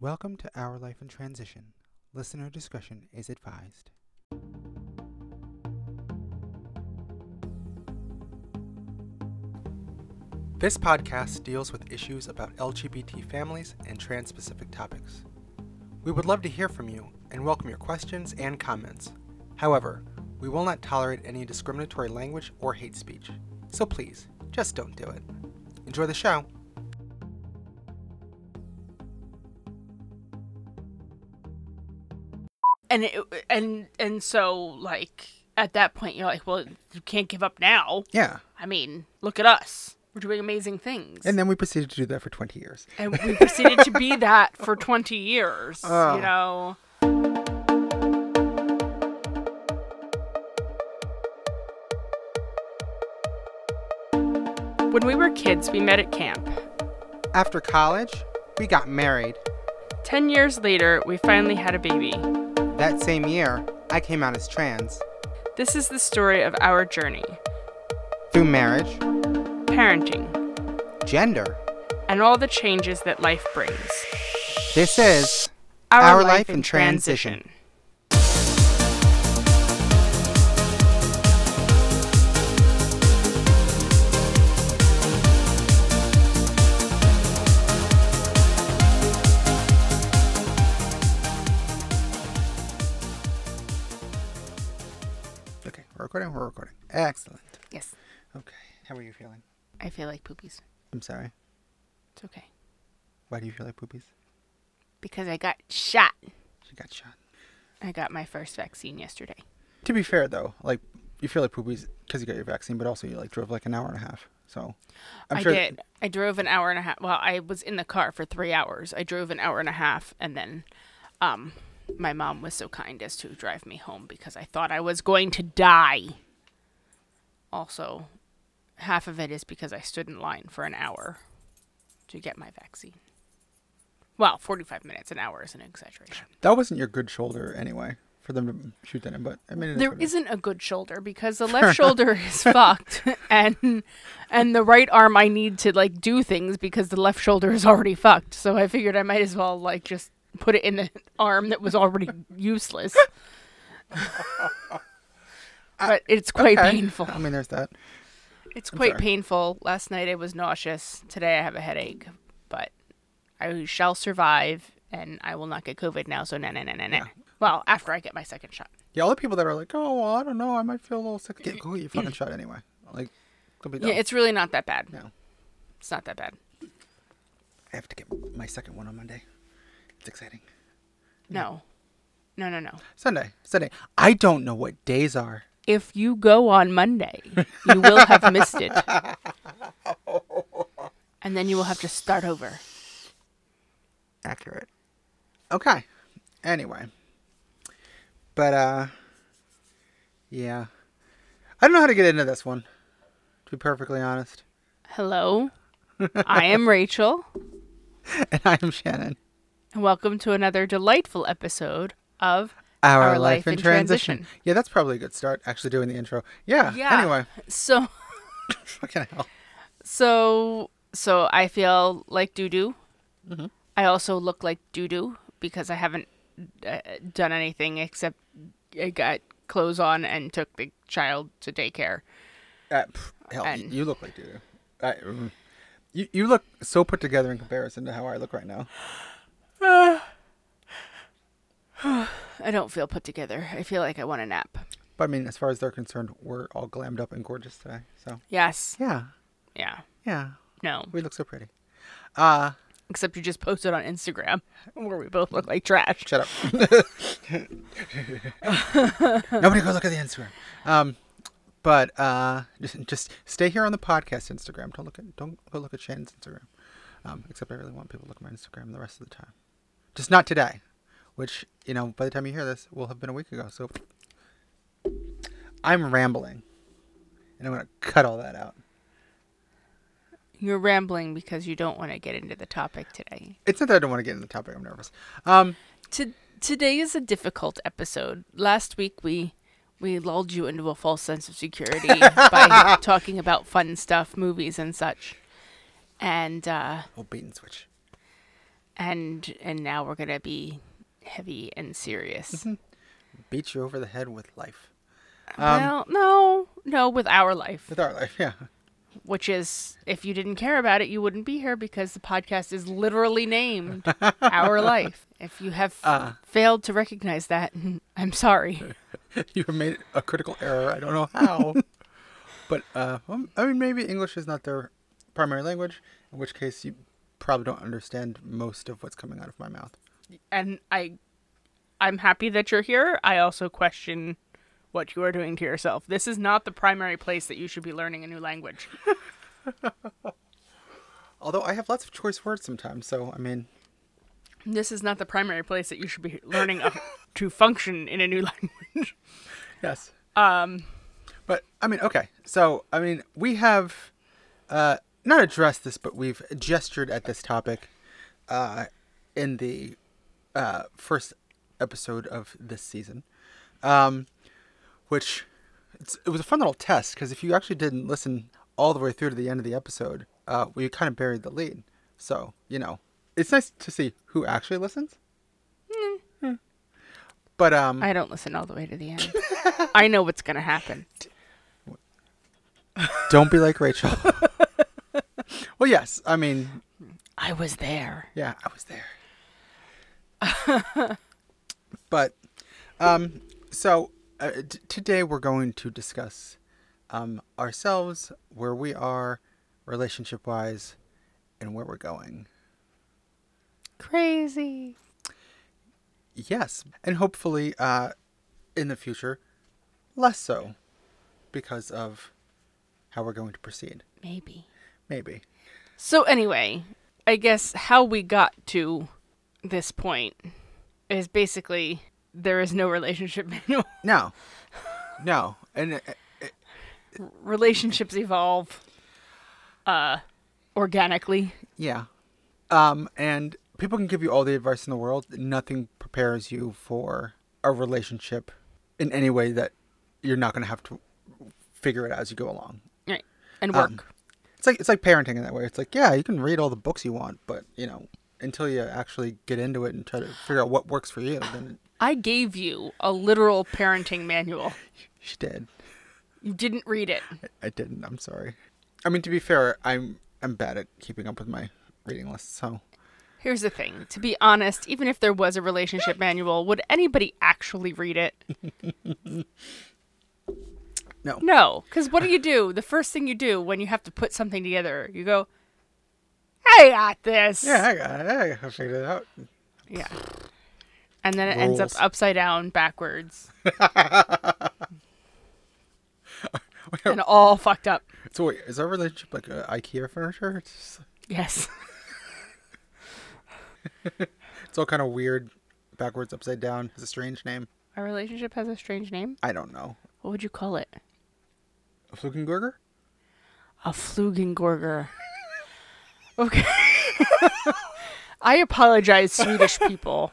Welcome to Our Life in Transition. Listener discretion is advised. This podcast deals with issues about LGBT families and trans specific topics. We would love to hear from you and welcome your questions and comments. However, we will not tolerate any discriminatory language or hate speech. So please, just don't do it. Enjoy the show. And it, and and so like at that point you're like well you can't give up now Yeah. i mean look at us we're doing amazing things And then we proceeded to do that for 20 years. and we proceeded to be that for 20 years Oh. you know when we were kids we met at camp After college, we got married. 10 years later we finally had a baby That same year, I came out as trans. this is the story of our journey Through marriage, parenting gender. and all the changes that life brings This is Our Life in Transition. Okay, recording, we're recording. Excellent. Yes, Okay, how are you feeling? I feel like poopies. I'm sorry. It's okay. Why do you feel like poopies? Because I got shot. She got shot. I got my first vaccine yesterday. To be fair, though, like you feel like poopies because you got your vaccine, but also you like drove like an hour and a half. So I'm I sure. did. I drove an hour and a half. Well, I was in the car for three hours. I drove an hour and a half, and then, um, my mom was so kind as to drive me home because I thought I was going to die. Also, half of it is because I stood in line for an hour to get my vaccine. Well, forty-five minutes. An hour is an exaggeration. That wasn't your good shoulder anyway for them to shoot that in, but I mean, There what it is. isn't a good shoulder because the left shoulder is fucked and and the right arm I need to like do things because the left shoulder is already fucked. So I figured I might as well like just put it in the arm that was already useless. but it's quite Okay. painful. I mean, there's that. It's quite sorry. painful. Last night I was nauseous. Today I have a headache, but I shall survive and I will not get COVID now. So no, no, no, no, no. Well, after I get my second shot. Yeah, all the people that are like, oh, well, I don't know, I might feel a little sick. Get, go get your fucking shot anyway. Like, don't be dumb. Yeah, it's really not that bad. no. It's not that bad. I have to get my second one on Monday. Exciting. No. No, no, no. Sunday, Sunday. I don't know what days are. If you go on Monday, you will have missed it. And then you will have to start over. accurate. Okay. Anyway. But uh yeah. I don't know how to get into this one. To be perfectly honest. Hello. I am Rachel, And I am Shannon. And welcome to another delightful episode of Our, Our life, Life in transition. Transition. Yeah, that's probably a good start. Actually doing the intro. Yeah. Yeah. Anyway. So Fucking hell. so so I feel like doo doo. Mm-hmm. I also look like doo doo because I haven't uh, done anything except I got clothes on and took the child to daycare. Uh, pff, hell, And- you look like you. I, mm. you you look so put together in comparison to how I look right now. I don't feel put together. I feel like I want a nap. But I mean, as far as they're concerned, we're all glammed up and gorgeous today. So Yes. yeah, Yeah. yeah, No. we look so pretty. Uh Except you just posted on Instagram where we both look like trash. Shut up. Nobody go look at the Instagram. Um, but uh, just just stay here on the podcast Instagram. Don't look at don't go look at Shannon's Instagram. Um, except I really want people to look at my Instagram the rest of the time. Just not today, which you know by the time you hear this will have been a week ago. So I'm rambling, and I'm gonna cut all that out. You're rambling because you don't want to get into the topic today. It's not that I don't want to get into the topic. I'm nervous. Um, To- today is a difficult episode. Last week we we lulled you into a false sense of security by talking about fun stuff, movies and such. And uh oh, bait and switch. And and now we're gonna be heavy and serious. Beat you over the head with life. Um, well, no, no, with our life, with our life, yeah. which is if you didn't care about it, you wouldn't be here because the podcast is literally named Our Life. If you have Uh. failed to recognize that, I'm sorry. you have made a critical error. I don't know how. but uh, I mean, maybe English is not their primary language, in which case you probably don't understand most of what's coming out of my mouth. And I, I'm happy that you're here. I also question what you are doing to yourself. This is not the primary place that you should be learning a new language. Although I have lots of choice words sometimes, so I mean, This is not the primary place that you should be learning a, to function in a new language. yes. Um, But I mean, okay. So I mean, we have uh, not addressed this, but we've gestured at this topic uh, in the uh, first episode of this season, um, which it's, it was a fun little test because if you actually didn't listen all the way through to the end of the episode, uh, we kind of buried the lead. So you know, it's nice to see who actually listens. Hmm. But um, I don't listen all the way to the end. I know what's gonna happen. don't be like Rachel. well, yes. I mean, I was there. Yeah, I was there. but um so uh, t- today we're going to discuss um ourselves, where we are relationship wise and where we're going. Crazy. Yes, and hopefully uh in the future less so because of how we're going to proceed. Maybe. Maybe. So anyway, I guess how we got to this point is basically there is no relationship manual. No. No. And uh, Relationships evolve uh organically. Yeah. Um, and people can give you all the advice in the world. Nothing prepares you for a relationship in any way that you're not going to have to figure it out as you go along. Right. And work. Um, It's like it's like parenting in that way. It's like yeah, you can read all the books you want, but you know, until you actually get into it and try to figure out what works for you, then I gave you a literal parenting manual. she did. You didn't read it. I didn't. I'm sorry. I mean, to be fair, I'm I'm bad at keeping up with my reading list. So Here's the thing. To be honest, even if there was a relationship manual, would anybody actually read it? no. No, because what do you do? The first thing you do when you have to put something together, you go, "I got this." Yeah, I got it. I got to figure it out. Yeah. And then it ends up upside down, backwards, and all fucked up. So wait, is our relationship like uh, IKEA furniture? It's, just- Yes. it's all kind of weird, backwards, upside down. It's a strange name. Our relationship has a strange name. I don't know. What would you call it? A Flugenburger? A Flugengorger. Okay. I apologize, Swedish people.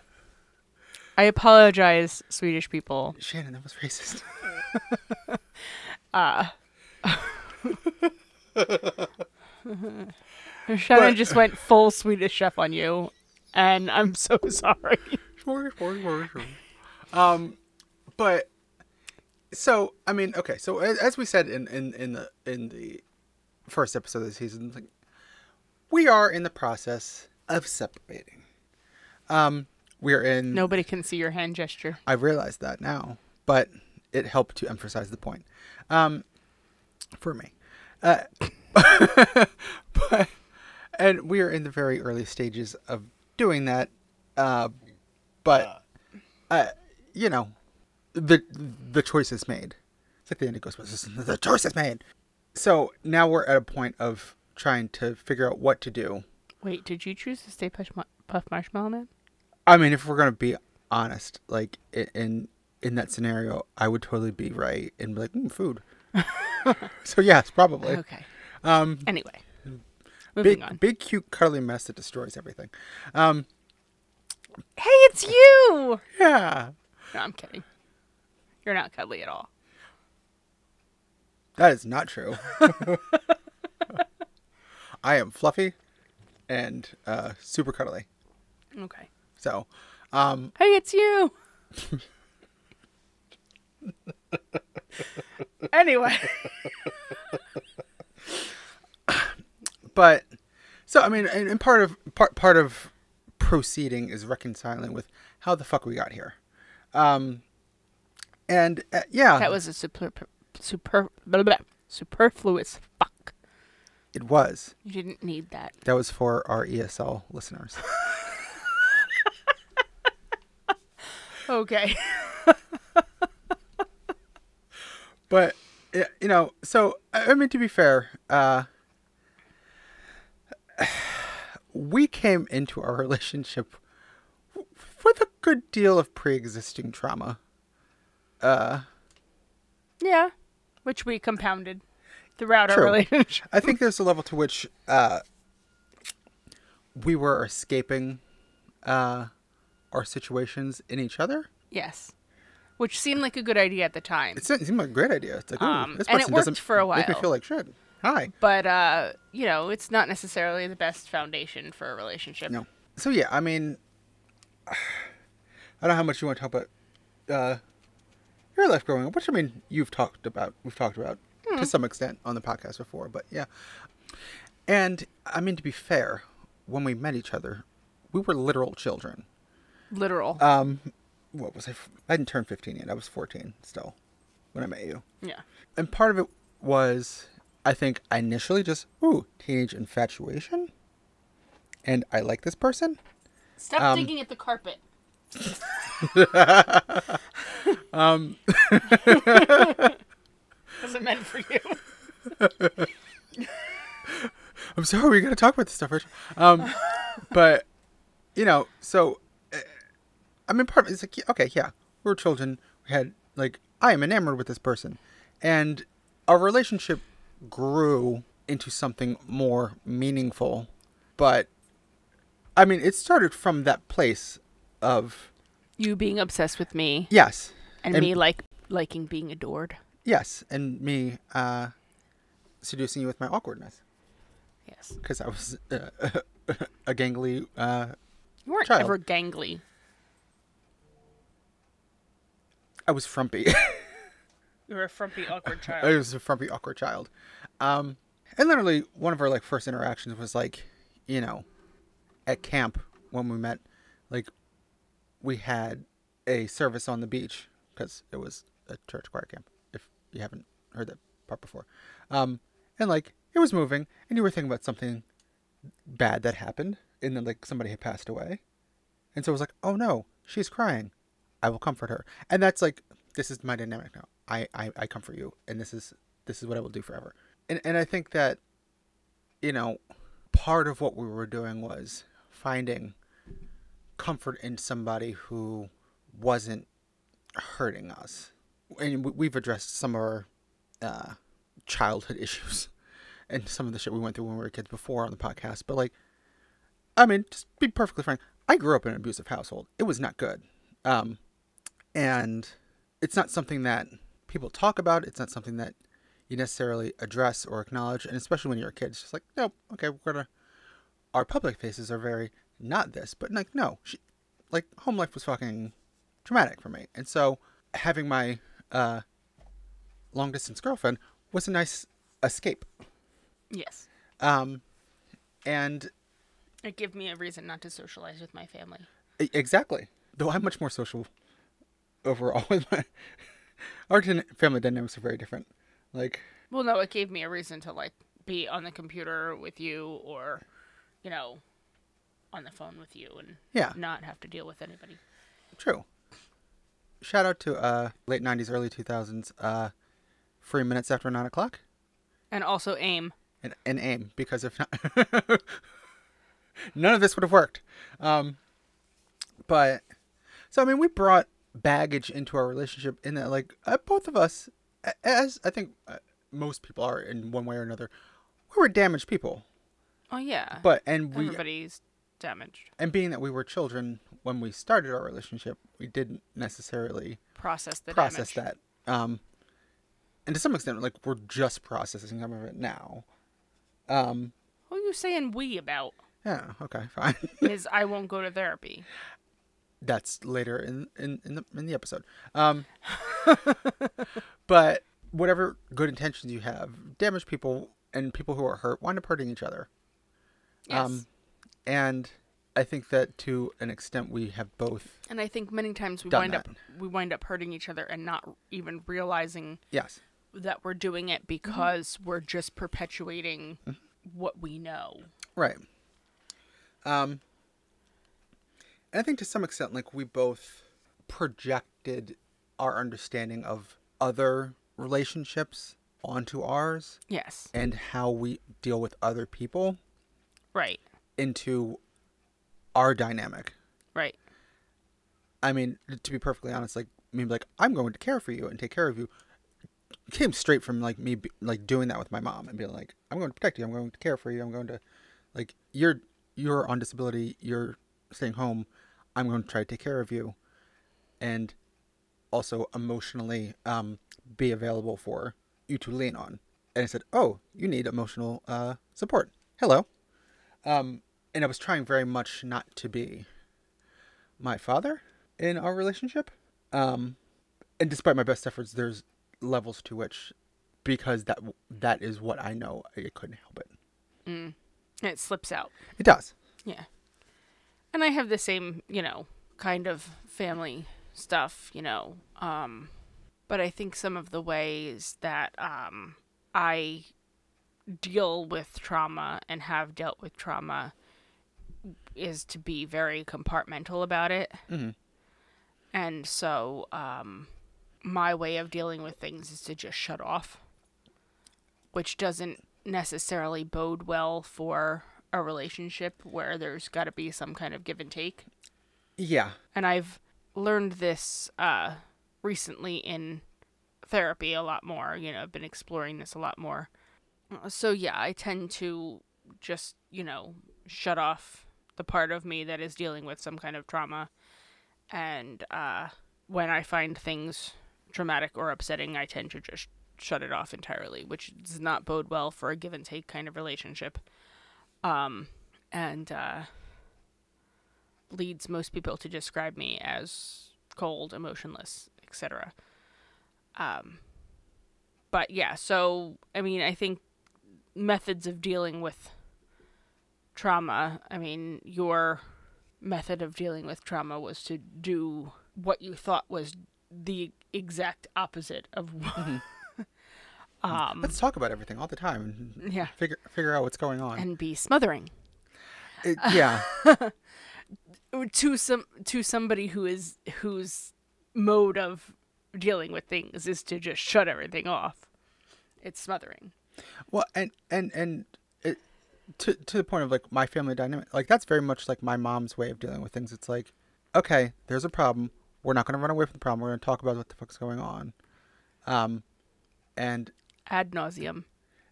I apologize, Swedish people. Shannon, that was racist. Shannon But- just went full Swedish chef on you, and I'm so sorry. um, but so I mean, okay. So as, as we said in, in in the in the first episode of the season, like, we are in the process of separating. Um, we're in. Nobody can see your hand gesture. I realize that now, but it helped to emphasize the point. Um, for me, uh, but and we are in the very early stages of doing that. Uh, but uh, you know, the the choice is made. It's like the end of Ghostbusters. The choice is made. So now we're at a point of trying to figure out what to do. Wait, did you choose to stay Puff, Puft Marshmallow Man? I mean, if we're gonna be honest, like in in that scenario, I would totally be right and be like, mm, food. so yes, probably. Okay. Um, Anyway, moving big, on. big, cute, cuddly mess that destroys everything. Um, Hey, it's you! yeah, No, I'm kidding. You're not cuddly at all. that is not true. I am fluffy and uh, super cuddly. Okay. So, um, Hey, it's you. anyway. but so I mean, and, and part of part part of proceeding is reconciling with how the fuck we got here. Um, and uh, yeah, That was a super, super, blah, blah, superfluous fuck. it was. You didn't need that. That was for our ESL listeners. Okay. but you know, so I I mean, to be fair, uh, we came into our relationship with a good deal of pre-existing trauma. Uh, yeah. Which we compounded throughout our relationship. I think there's a level to which uh, we were escaping uh, our situations in each other. Yes. Which seemed like a good idea at the time. It seemed like a great idea. It's like, ooh, Um, this and it person worked doesn't for a while. make me feel like shit. Hi. But, uh, you know, it's not necessarily the best foundation for a relationship. No. So yeah, I mean, I don't know how much you want to talk about uh, your life growing up, which I mean you've talked about, we've talked about Hmm. to some extent on the podcast before, but yeah. And I mean to be fair, when we met each other, we were literal children. Literal. Um, what was I? f- I hadn't turned fifteen yet. I was fourteen still when I met you, yeah. and part of it was, I think, initially just ooh teenage infatuation, and I like this person. Stop Um, digging at the carpet. Um, Wasn't meant for you. I'm sorry, we gotta talk about this stuff, Rachel. Um, but you know, so uh, I mean, part of it's like, okay, yeah, we were children. We had like, I am enamored with this person, and our relationship grew into something more meaningful. But I mean, it started from that place of You being obsessed with me yes, and, me like liking being adored. yes, and me uh, seducing you with my awkwardness Yes. because I was uh, a gangly. Uh, You weren't Child. ever gangly. I was frumpy. You were a frumpy, awkward child. I was a frumpy, awkward child. Um, and literally, one of our like first interactions was like, you know, at camp when we met, like, we had a service on the beach because it was a church choir camp. If you haven't heard that part before, um, and like it was moving, and you were thinking about something bad that happened, and then like somebody had passed away, and so it was like, oh no, she's crying. I will comfort her. And that's like this is my dynamic now. I, I, I comfort you and this is this is what I will do forever. And and I think that you know, part of what we were doing was finding comfort in somebody who wasn't hurting us. And we- we've addressed some of our uh, childhood issues and some of the shit we went through when we were kids before on the podcast. But like, I mean, just be perfectly frank. I grew up in an abusive household. It was not good. Um, and it's not something that people talk about. It's not something that you necessarily address or acknowledge. And especially when you're a kid, it's just like, nope, okay, we're gonna. Our public faces are very not this, but like, no, she, like home life was fucking traumatic for me, and so having my uh, long distance girlfriend was a nice escape. yes. Um, and It gave me a reason not to socialize with my family. Exactly. Though I'm much more social overall with my our family dynamics are very different. Like Well, no, it gave me a reason to like be on the computer with you or, you know, on the phone with you and Yeah. not have to deal with anybody. true. Shout out to uh late '90s, early 2000s. Uh, free minutes after nine o'clock And also AIM. and, and AIM because if not, none of this would have worked. Um, but so I mean, we brought baggage into our relationship in that, like, uh, both of us, as I think uh, most people are in one way or another, we were damaged people. Oh yeah. But and we everybody's damaged. and being that we were children when we started our relationship, we didn't necessarily Process the process damage. that. Um, and to some extent, like we're just processing some of it now. Um, Who are you saying we about? Yeah. Okay. Fine. is I won't go to therapy. That's later in in in the in the episode. Um, but whatever good intentions you have, damage people and people who are hurt wind up hurting each other. Yes. Um, and I think that to an extent we have both. and I think many times we wind up we wind up hurting each other and not even realizing Yes. that we're doing it because we're just perpetuating what we know. Right. Um, and I think to some extent, like we both projected our understanding of other relationships onto ours Yes. and how we deal with other people Right. Into our dynamic. Right. I mean, to be perfectly honest, like me, like I'm going to care for you and take care of you, came straight from like me, like doing that with my mom and being like, I'm going to protect you, I'm going to care for you, I'm going to, like, you're you're on disability, you're staying home, I'm going to try to take care of you, and also emotionally um, be available for you to lean on. And I said, oh, you need emotional uh, support. Hello. Um, and I was trying very much not to be my father in our relationship. Um, and despite my best efforts, there's levels to which, because that that is what I know, I couldn't help it. And it slips out. It does. Yeah. And I have the same, you know, kind of family stuff, you know. Um but I think some of the ways that um I deal with trauma and have dealt with trauma is to be very compartmental about it. Mhm. And so um my way of dealing with things is to just shut off, which doesn't necessarily bode well for a relationship where there's got to be some kind of give and take. Yeah. And I've learned this uh, recently in therapy a lot more. You know, I've been exploring this a lot more. So, yeah, I tend to just, you know, shut off the part of me that is dealing with some kind of trauma. And uh, when I find things traumatic or upsetting, I tend to just shut it off entirely, which does not bode well for a give and take kind of relationship. Um, and uh, leads most people to describe me as cold, emotionless, etc. Um, but yeah, so I mean, I think methods of dealing with trauma. I mean, your method of dealing with trauma was to do what you thought was the exact opposite of. um, Let's talk about everything all the time and yeah, figure figure out what's going on. and be smothering. It- yeah. to some to somebody who is whose mode of dealing with things is to just shut everything off. It's smothering. Well, and and and it, to to the point of like my family dynamic, like that's very much like my mom's way of dealing with things. It's like, okay, there's a problem. We're not going to run away from the problem. We're going to talk about what the fuck's going on. Um, and Ad nauseum.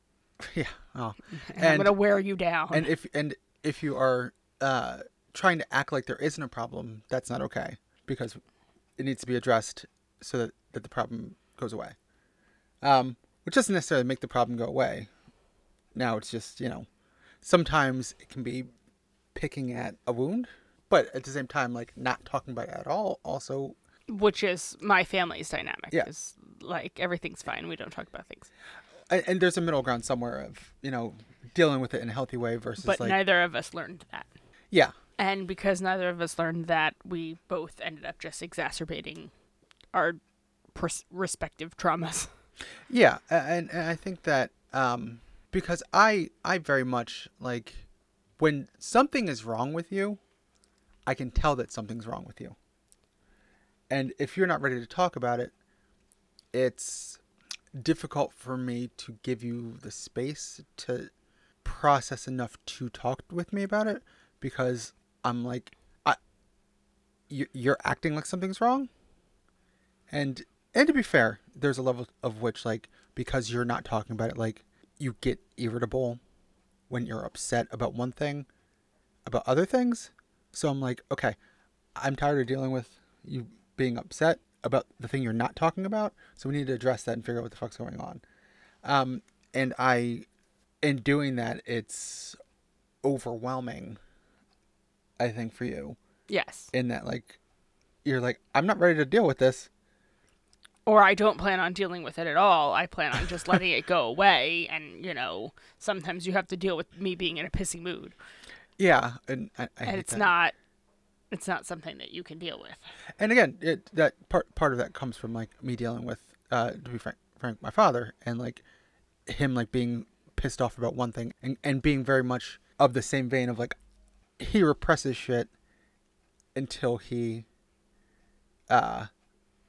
yeah, oh, And, I'm gonna wear you down. and if and if you are uh trying to act like there isn't a problem, that's not okay because it needs to be addressed so that, that the problem goes away. Um, which doesn't necessarily make the problem go away. Now it's just you know, sometimes it can be picking at a wound, but at the same time, like not talking about it at all also which is my family's dynamic. Yeah. Is like everything's fine. We don't talk about things. and, and there's a middle ground somewhere of you know dealing with it in a healthy way versus But like neither of us learned that. yeah And because neither of us learned that, we both ended up just exacerbating our pers- respective traumas. Yeah, and, and I think that um, because I I very much like when something is wrong with you, I can tell that something's wrong with you. And if you're not ready to talk about it, it's difficult for me to give you the space to process enough to talk with me about it because I'm like I you- you're acting like something's wrong. And and to be fair, there's a level of which like because you're not talking about it like you get irritable when you're upset about one thing about other things. So I'm like, okay, I'm tired of dealing with you being upset about the thing you're not talking about. So we need to address that and figure out what the fuck's going on. Um, and I, in doing that, it's overwhelming I think for you Yes. in that like you're like I'm not ready to deal with this. Or I don't plan on dealing with it at all. I plan on just letting it go away. And, you know, sometimes you have to deal with me being in a pissy mood. Yeah, and I, I And it's that. not. It's not something that you can deal with. And again, it that part part of that comes from like me dealing with uh to be frank, frank my father and like him like being pissed off about one thing and, and being very much of the same vein of like he represses shit until he uh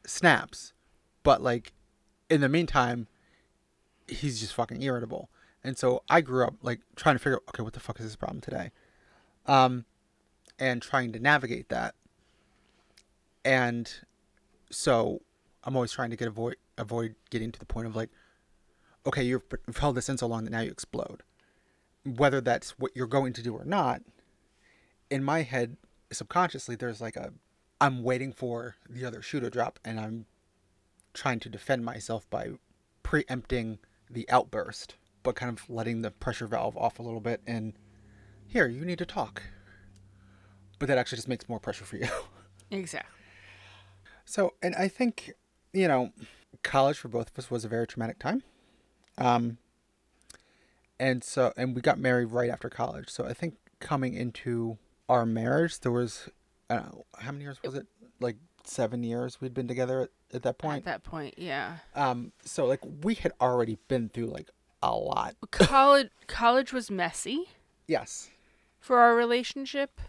snaps but like in the meantime he's just fucking irritable. And so i grew up like trying to figure out okay what the fuck is this problem today? Um and trying to navigate that. And so i'm always trying to get avoid avoid getting to the point of like okay you've you've held this in so long that now you explode. Whether that's what you're going to do or not in my head subconsciously there's like a i'm waiting for the other shoe to drop and i'm trying to defend myself by preempting the outburst but kind of letting the pressure valve off a little bit and here you need to talk. But that actually just makes more pressure for you. Exactly. so and i think you know college for both of us was a very traumatic time. Um and so and we got married right after college. So i think coming into our marriage there was I don't know, how many years was it like seven years we'd been together at, at that point. At that point, yeah. um so like we had already been through like a lot college college was messy yes for our relationship.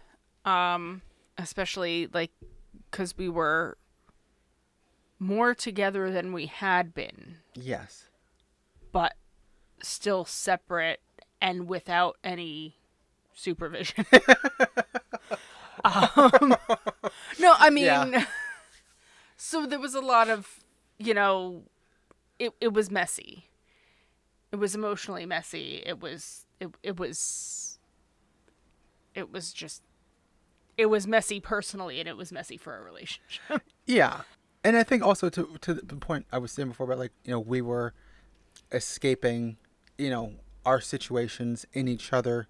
Um especially like cuz we were more together than we had been, yes but still separate and without any supervision. um, no, I mean, Yeah. So there was a lot of, you know, it it was messy. It was emotionally messy. It was it it was it was just it was messy personally and it was messy for our relationship. Yeah, and I think also to to the point I was saying before about like you know we were escaping, you know, our situations in each other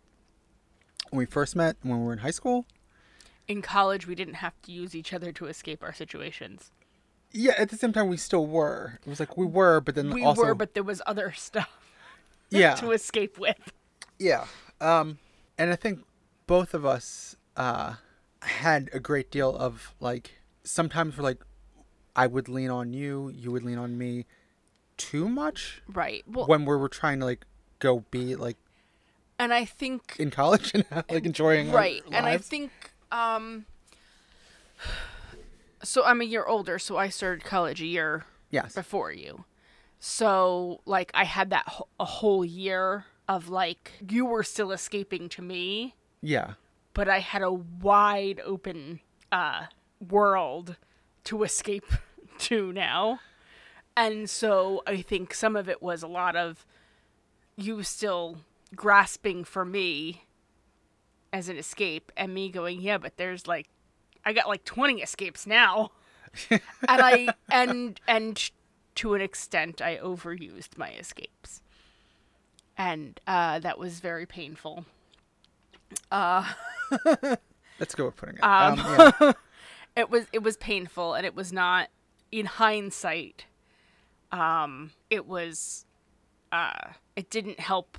when we first met when we were in high school. In college, we didn't have to use each other to escape our situations. Yeah, at the same time we still were. It was like we were, but then We also were, but there was other stuff yeah, to escape with. yeah. Um, and I think both of us uh had a great deal of like sometimes we're like I would lean on you, you would lean on me too much Right. Well, when we were trying to like go be like and I think in college and like enjoying right, and I think um. So I'm a year older, so I started college a year yes before you. So like I had that wh- a whole year of like you were still escaping to me, yeah but I had a wide open uh world to escape to now. And so I think some of it was a lot of you still grasping for me as an escape and me going, "Yeah, but there's like I got like 20 escapes now." and I and and to an extent I overused my escapes. And uh that was very painful. a good way of putting it Um, um, yeah. it was it was painful and it was not in hindsight um it was uh it didn't help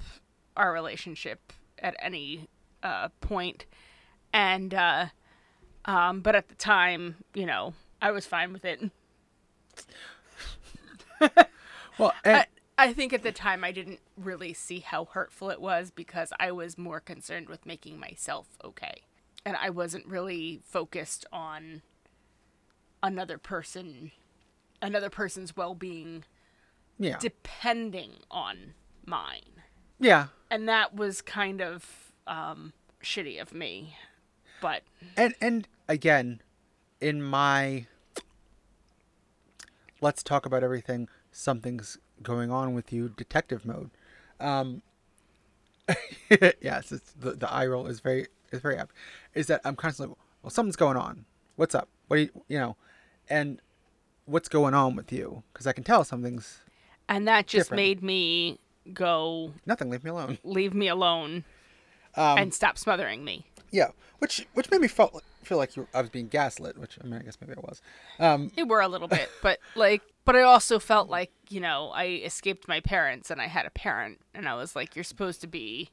our relationship at any uh point and uh um but at the time you know i was fine with it. Well and, I, I think at the time i didn't really see how hurtful it was because i was more concerned with making myself okay. And i wasn't really focused on another person another person's well-being yeah. depending on mine. Yeah. And that was kind of um shitty of me but and and again in my let's talk about everything. Something's going on with you detective mode. Um yes it's the, the eye roll is very is very apt is that i'm constantly well something's going on. What's up? What do you you know and what's going on with you? Because i can tell something's and that just Different. made me go nothing leave me alone. leave me alone um and stop smothering me Yeah, which which made me felt feel like you, I was being gaslit, which I mean, I guess maybe I was. Um, They were a little bit, but like, but I also felt like you know I escaped my parents and I had a parent, and I was like, you're supposed to be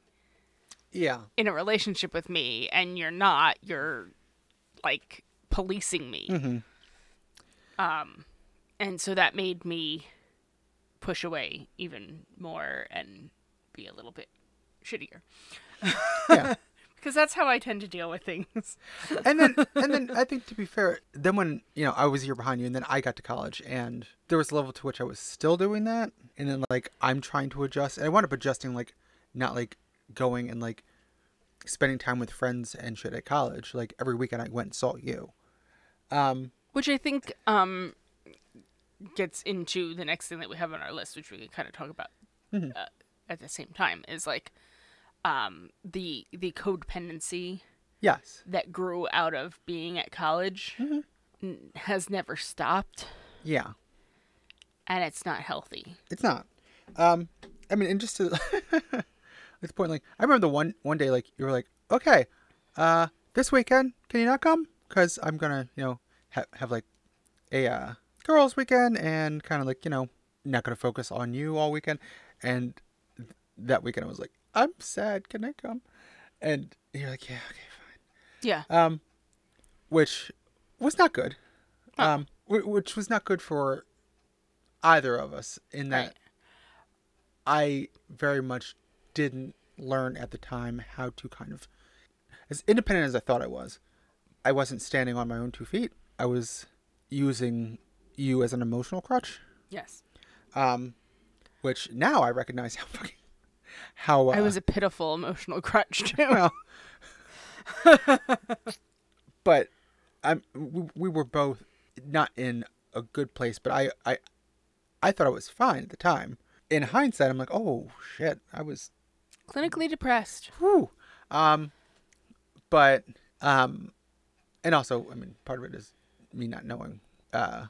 yeah, in a relationship with me, and you're not. You're like policing me. Mm-hmm. Um, and so that made me push away even more and be a little bit shittier. yeah. because that's how I tend to deal with things. and then and then I think to be fair, then when you know I was a year behind you, and then I got to college, and there was a level to which I was still doing that, and then like I'm trying to adjust, and I wound up adjusting like not like going and like spending time with friends and shit at college. Like every weekend I went and saw you. Um, Which I think um, gets into the next thing that we have on our list, which we can kind of talk about uh, at the same time, is like um, the the codependency yes. that grew out of being at college n- has never stopped, Yeah. and it's not healthy. It's not. Um, I mean, and just to this point, like I remember the one one day, like you were like, okay, uh, this weekend can you not come? Because I'm gonna, you know, ha- have like a uh, girls' weekend and kind of like you know not gonna focus on you all weekend. And th- that weekend I was like, I'm sad. Can I come? And you're like, yeah, okay, fine. Yeah. Um, which was not good. Um, which was not good for either of us in that. Right. I very much didn't learn at the time how to kind of, as independent as I thought I was, I wasn't standing on my own two feet. I was using you as an emotional crutch, Yes. um, which now I recognize how fucking how uh, I was a pitiful emotional crutch too. well, but I'm we, we were both not in a good place. But I I I thought I was fine at the time. In hindsight, I'm like, oh shit, I was Clinically depressed. Whew. Um, but um, and also, I mean, part of it is me not knowing uh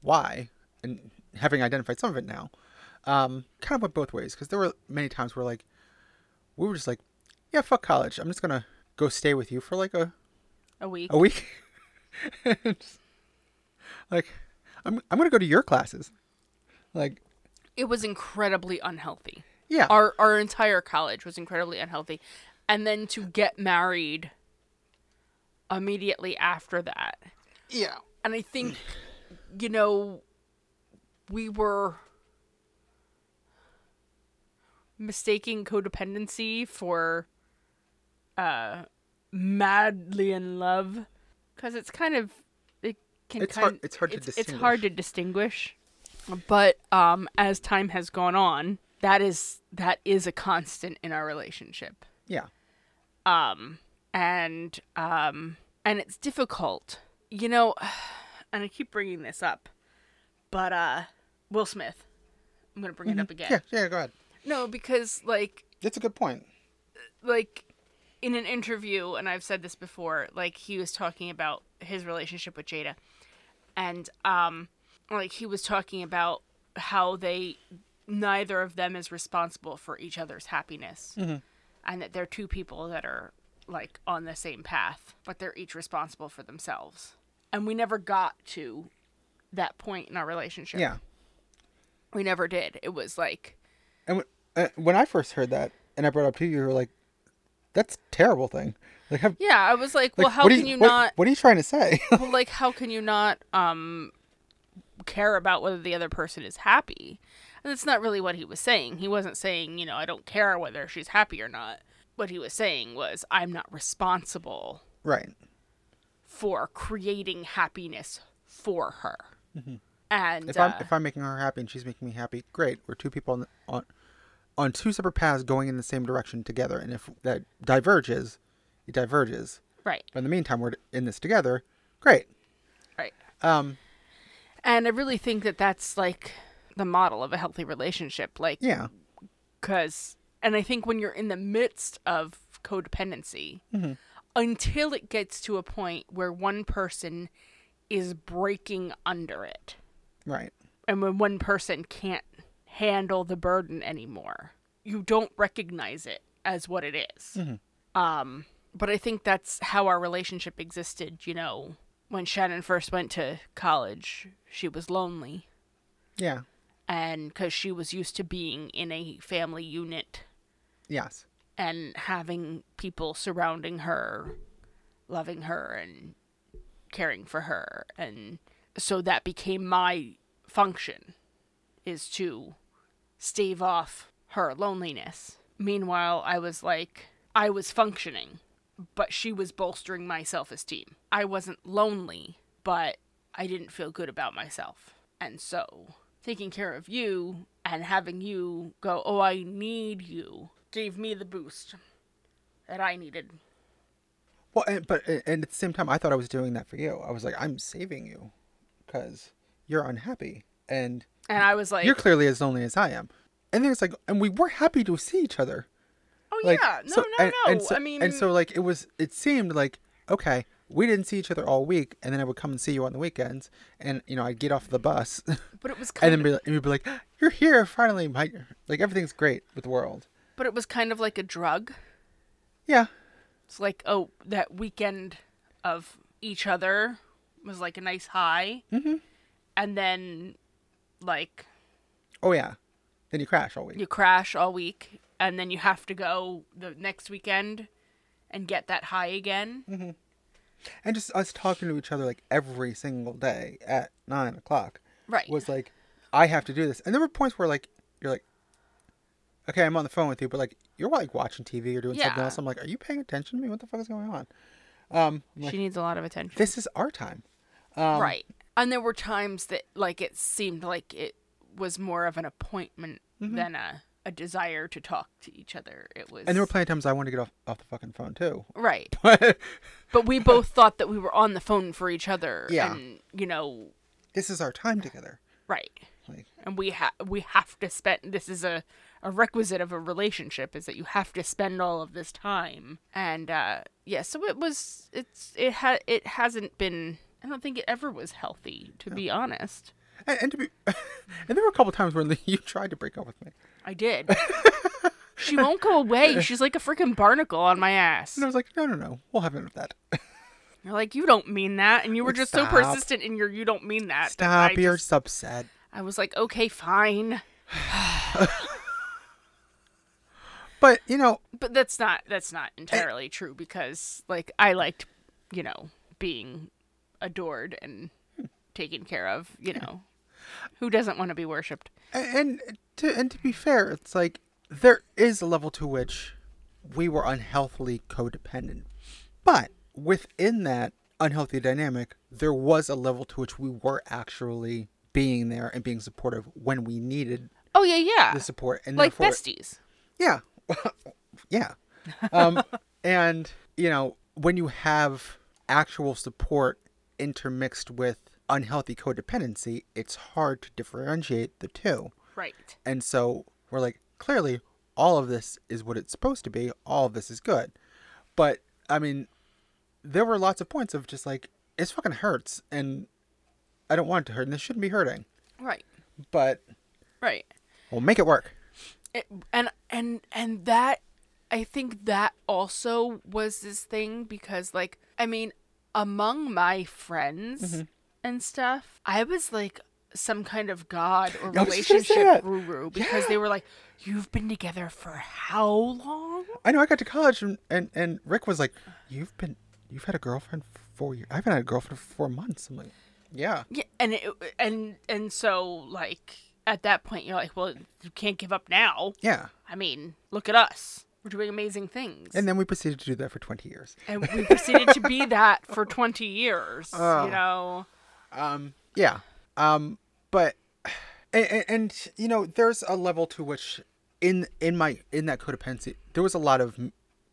why and having identified some of it now. Um, kind of went both ways because there were many times where like we were just like, yeah, fuck college. I'm just gonna go stay with you for like a A week. a week. Just, like, I'm I'm gonna go to your classes. Like, It was incredibly unhealthy. yeah, Our our entire college was incredibly unhealthy. And then to get married immediately after that. yeah, And I think you know we were mistaking codependency for uh madly in love. Cuz it's kind of it can It's kind hard- it's hard to it's, it's hard to distinguish. but um as time has gone on that is that is a constant in our relationship. Yeah, um and um and it's difficult. You know and i keep bringing this up but uh Will Smith. I'm gonna bring it up again. Yeah, yeah. Go ahead. No because like That's a good point. like in an interview and i've said this before like he was talking about his relationship with Jada. And um like he was talking about how they neither of them is responsible for each other's happiness. And that they're two people that are like on the same path but they're each responsible for themselves. And we never got to that point in our relationship. Yeah. we never did. It was like And uh, when I first heard that, and I brought it up to you, you were like, "That's a terrible thing." Like, have, yeah i was like, like, well how can you, what, not What are you trying to say? well, like how can you not um care about whether the other person is happy and that's not really what he was saying he wasn't saying you know i don't care whether she's happy or not what he was saying was i'm not responsible right. for creating happiness for her and Mm-hmm. If uh, I'm if I'm making her happy and she's making me happy, great. We're two people on the, on on two separate paths going in the same direction together. And if that diverges, it diverges. right But in the meantime, we're in this together. Great. right Um. and i really think that that's like the model of a healthy relationship like Yeah. because and i think when you're in the midst of codependency until it gets to a point where one person is breaking under it Right. and when one person can't handle the burden anymore you don't recognize it as what it is. um but I think that's how our relationship existed, you know. When Shannon first went to college, she was lonely Yeah. and cuz she was used to being in a family unit Yes. and having people surrounding her, loving her and caring for her. And so that became my function is to stave off her loneliness. Meanwhile, I was like, I was functioning, but she was bolstering my self esteem. I wasn't lonely, but I didn't feel good about myself. And so taking care of you and having you go, oh, I need you, gave me the boost that I needed. Well, and, but and at the same time, I thought I was doing that for you. I was like, I'm saving you because you're unhappy and And I was like, you're clearly as lonely as I am. And then it's like, and we were happy to see each other. oh Like, yeah, no, so- no, and, no. And so, I mean, and so like it was. It seemed like okay, we didn't see each other all week, and then I would come and see you on the weekends, and you know I'd get off the bus, but it was and kind then of, be like, and you'd be like, you're here finally, my like everything's great with the world. but it was kind of like a drug. Yeah, It's like, oh, that weekend of each other was like a nice high, mm-hmm. and then like oh yeah. Then you crash all week. you crash all week, and then you have to go the next weekend and get that high again. and just us talking to each other like every single day at nine o'clock Right. was like, I have to do this. And there were points where like you're like, okay, I'm on the phone with you, but like you're like watching TV or doing something else. I'm like, are you paying attention to me? What the fuck is going on? Um, like, she needs a lot of attention. this is our time. Um, right. And there were times that like it seemed like it was more of an appointment than a a desire to talk to each other. It was And there were plenty of times I wanted to get off, off the fucking phone too. right. But But we both thought that we were on the phone for each other. Yeah. And you know, this is our time together. right. Like, And we have we have to spend this is a a requisite of a relationship is that you have to spend all of this time. And uh yeah, so it was it's it had it hasn't been I don't think it ever was healthy, to be honest. and, and to be, and there were a couple times when you tried to break up with me, I did. she won't go away. She's like a freaking barnacle on my ass. and I was like, no, no, no, we'll have none of that. You're like, you don't mean that, and you were Like, just so persistent in your you don't mean that. that Stop, I you're just- upset. I was like, okay, fine, But you know, but that's not that's not eh, entirely true because like I liked, you know, being adored and taken care of. You know, who doesn't want to be worshipped? and and to and to be fair, it's like there is a level to which we were unhealthily codependent, but within that unhealthy dynamic, there was a level to which we were actually being there and being supportive when we needed Oh yeah, yeah, the support, and like besties. yeah, yeah, um, and you know when you have actual support intermixed with unhealthy codependency, it's hard to differentiate the two. Right. And so we're like, clearly, all of this is what it's supposed to be. All of this is good. But I mean, there were lots of points of just like, it's fucking hurts. And I don't want it to hurt. And this shouldn't be hurting. Right. But Right. we'll make it work. it, and and and that i think that also was this thing because like i mean among my friends Mm-hmm. and stuff i was like some kind of god or I was just gonna say relationship guru because they were like you've been together for how long I know I got to college and, and, and Rick was like, you've been, you've had a girlfriend for four years. I haven't had a girlfriend for four months. I'm like, yeah. yeah and it, and and so like at that point you're like well you can't give up now Yeah. i mean look at us we're doing amazing things And then we proceeded to do that for 20 years. and we proceeded to be that for 20 years Oh. you know Um, yeah. Um, but and, and, and you know, there's a level to which in in my in that codependency, there was a lot of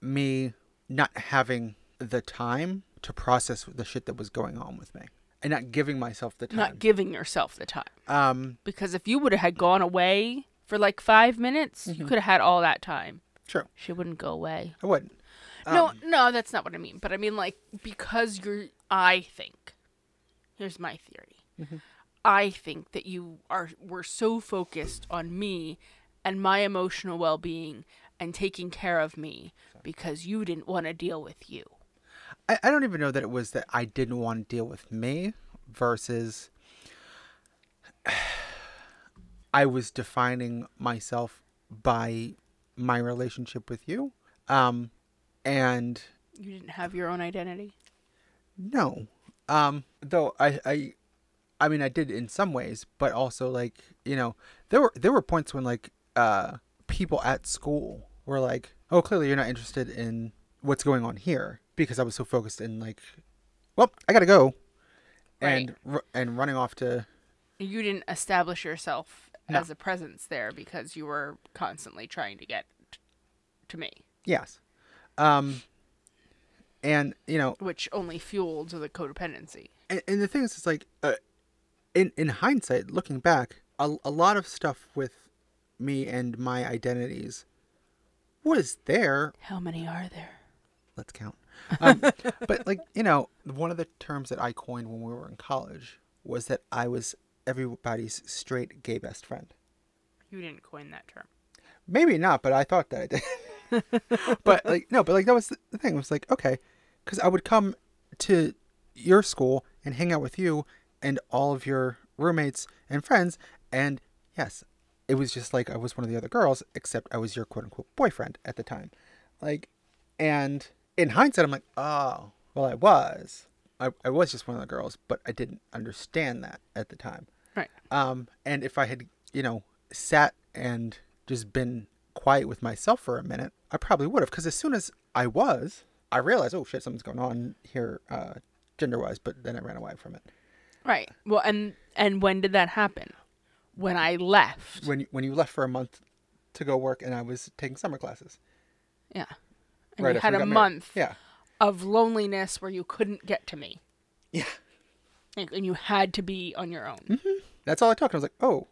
me not having the time to process the shit that was going on with me, and not giving myself the time. not giving yourself the time um, because if you would have had gone away for like five minutes Mm-hmm. you could have had all that time true. she wouldn't go away I wouldn't. no Um, no that's not what i mean but i mean like because you're i think here's my theory Mm-hmm. i think that you are were so focused on me and my emotional well-being and taking care of me because you didn't want to deal with you. I, I don't even know that it was that I didn't want to deal with me versus I was defining myself by my relationship with you. Um, and You didn't have your own identity. no, um, though I, I, I mean, I did in some ways, but also like, you know, there were, there were points when like, uh, people at school were like, oh, clearly you're not interested in what's going on here because I was so focused in like, well, I gotta go. And, ru- and running off to, You didn't establish yourself No. as a presence there because you were constantly trying to get t- to me, yes. Um, and you know, which only fueled the codependency. and, and the thing is, it's like, uh, in in hindsight, looking back, a, a lot of stuff with me and my identities was there. How many are there? Let's count. Um, but like you know, one of the terms that I coined when we were in college was that I was everybody's straight gay best friend. You didn't coin that term. Maybe not, but I thought that I did. but like no, but like that was the thing. It was like okay, because I would come to your school and hang out with you and all of your roommates and friends, and yes, it was just like I was one of the other girls, except I was your quote unquote boyfriend at the time. Like, and in hindsight, I'm like, oh, well, I was. I, I was just one of the girls, but I didn't understand that at the time. Right. Um, and if I had, you know, sat and just been quiet with myself for a minute, I probably would have. Because as soon as I was, I realized, oh shit, something's going on here, uh, gender wise. But then I ran away from it. Right. Well, and and when did that happen? When I left. When you, when you left for a month to go work, and I was taking summer classes. Yeah. And right you had a month Yeah. of loneliness where you couldn't get to me. Yeah. And and you had to be on your own. Mm-hmm. That's all I took. I was like, oh.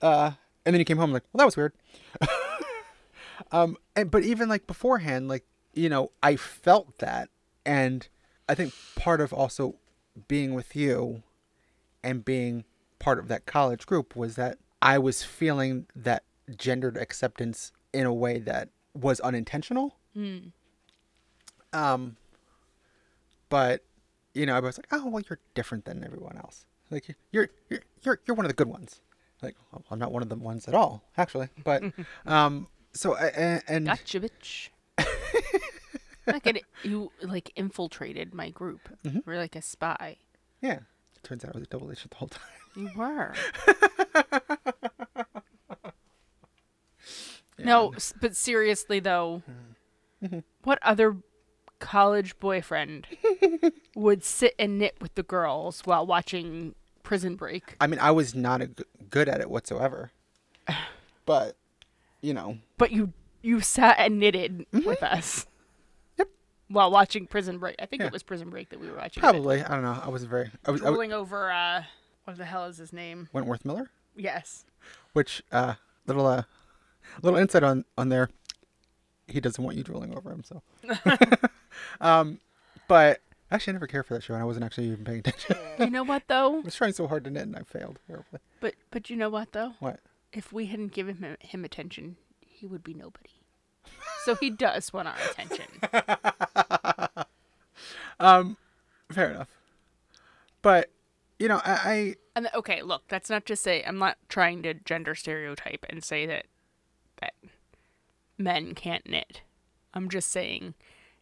Uh, and then you came home like, well, that was weird. um, and but even like beforehand, like you know, I felt that, and I think part of also being with you, and being part of that college group was that I was feeling that gendered acceptance in a way that was unintentional. Um, but you know, I was like, oh well, you're different than everyone else. Like you're you're you're you're one of the good ones. Like well, I'm not one of the ones at all, actually. But um, so I- and, and Gotcha, bitch. like it, you like infiltrated my group. Mm-hmm. Were like a spy. yeah, turns out I was a double agent the whole time. You were. No, but seriously though, Mm-hmm. what other college boyfriend would sit and knit with the girls while watching Prison Break? I mean, I was not a g- good at it whatsoever. But you know, But you you sat and knitted with us. Mm-hmm. Yep. While watching Prison Break, I think Yeah. it was Prison Break that we were watching. probably I don't know. I was very I was, I was Rolling over. Uh, what the hell is his name? Wentworth Miller, Yes. which uh little uh little insight on on there. He doesn't want you drooling over him, so. um, but actually, I never cared for that show, and I wasn't actually even paying attention. You know what though? I was trying so hard to knit, and I failed horribly. But but you know what though? What? If we hadn't given him, him attention, he would be nobody. So he does want our attention. um, Fair enough. But you know, I, I And th- okay, look, that's not to say I'm not trying to gender stereotype and say that that men can't knit. I'm just saying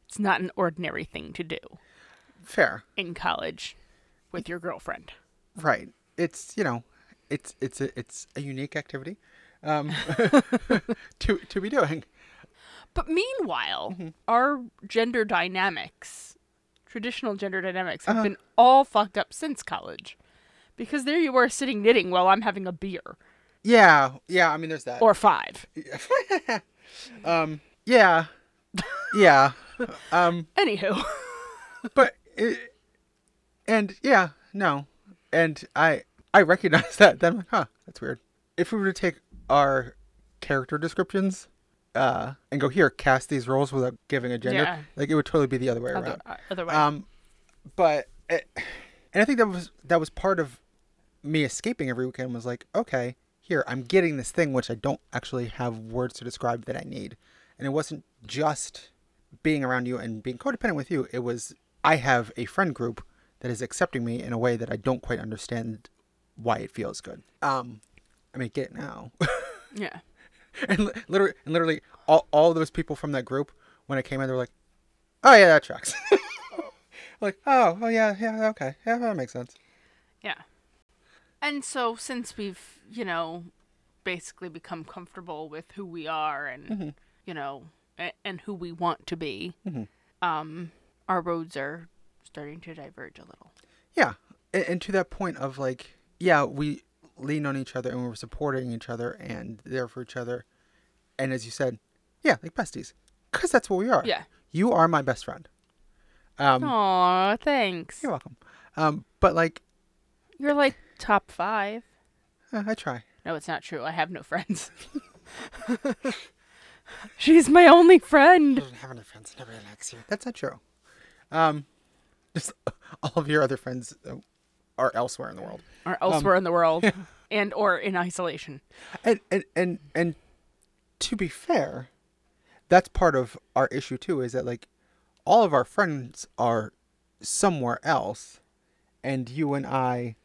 it's not an ordinary thing to do fair, in college with your girlfriend. right? It's you know, it's it's a it's a unique activity, um, to to be doing. But meanwhile, Mm-hmm. our gender dynamics, traditional gender dynamics, have Uh-huh. been all fucked up since college. Because there you were sitting knitting while I'm having a beer Yeah, yeah. I mean, there's that. or five. um, yeah, yeah. Um, Anywho, but it, and yeah, no, and I I recognize that. Then I'm like, huh, that's weird. If we were to take our character descriptions, uh, and go here, cast these roles without giving a gender, Yeah. like it would totally be the other way other, around. uh, way. Um, but it, and I think that was that was part of me escaping every weekend was like, okay, here I'm getting this thing which I don't actually have words to describe that I need. And it wasn't just being around you and being codependent with you. It was I have a friend group that is accepting me in a way that I don't quite understand why it feels good. Um, I mean, get it now. Yeah. and li- literally, and literally, all, all those people from that group, when I came in, they were like, "Oh yeah, that tracks." like, oh, oh yeah, yeah, okay, yeah, that makes sense. Yeah. And so since we've, you know, basically become comfortable with who we are and, you know, a- and who we want to be, um, our roads are starting to diverge a little. Yeah, and, and to that point of like, yeah, we lean on each other and we're supporting each other and there for each other, and as you said, yeah, like besties, because that's what we are. Yeah. you are my best friend. Um, Aw, thanks. you're welcome. Um, but like, You're like top five. uh, I try. No, it's not true. I have no friends. She's my only friend. doesn't have any friends. Nobody likes you. That's not true. Um, just all of your other friends uh, are elsewhere in the world. Or elsewhere in the world. and or in isolation. And and and and to be fair, that's part of our issue too. Is that like all of our friends are somewhere else, and you and I,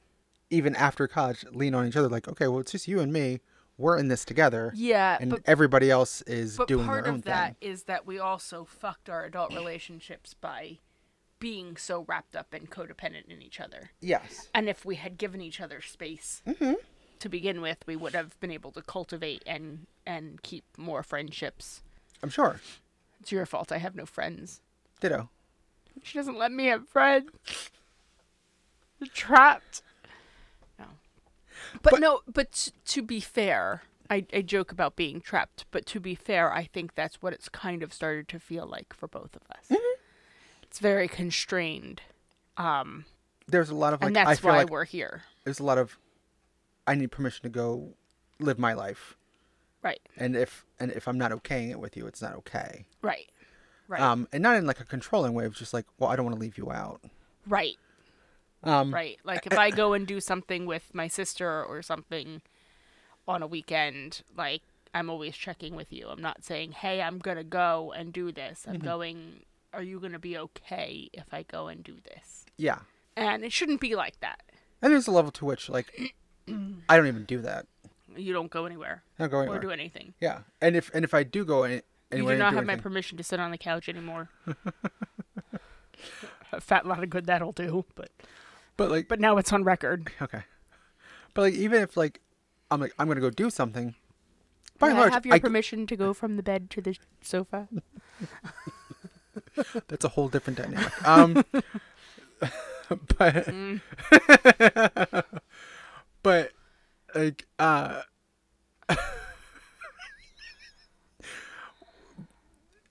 even after college, lean on each other. Like, okay, well, it's just you and me. We're in this together. Yeah, and but everybody else is But doing part their own of that thing. is that we also fucked our adult relationships by being so wrapped up and codependent in each other. Yes. And if we had given each other space Mm-hmm. to begin with, we would have been able to cultivate and and keep more friendships. I'm sure. It's your fault. I have no friends. Ditto. She doesn't let me have friends. You're trapped. No. But, But- no, but t- to be fair, I, I joke about being trapped, but to be fair, I think that's what it's kind of started to feel like for both of us. Mm-hmm. It's very constrained. Um, There's a lot of like and I that's feel why like we're here. there's a lot of I need permission to go live my life. Right. And if and if I'm not okaying it with you, it's not okay. Right. Right. Um and not in like a controlling way, it's just like, well, I don't want to leave you out. right. Um Right. Like if I go and do something with my sister or something on a weekend, like I'm always checking with you. I'm not saying, "Hey, I'm going to go and do this." I'm going, "Are you going to be okay if I go and do this?" yeah. And it shouldn't be like that. And there's a level to which like I don't even do that. You don't go anywhere I don't go or do anything. yeah. And if and if I do go any, You anywhere do and not have my permission to sit on the couch anymore. A fat lot of good that'll do, but but like but now it's on record. okay. But like even if like I'm like I'm gonna go do something. By and I have your I- permission to go from the bed to the sofa? That's a whole different dynamic. Um, but but like uh,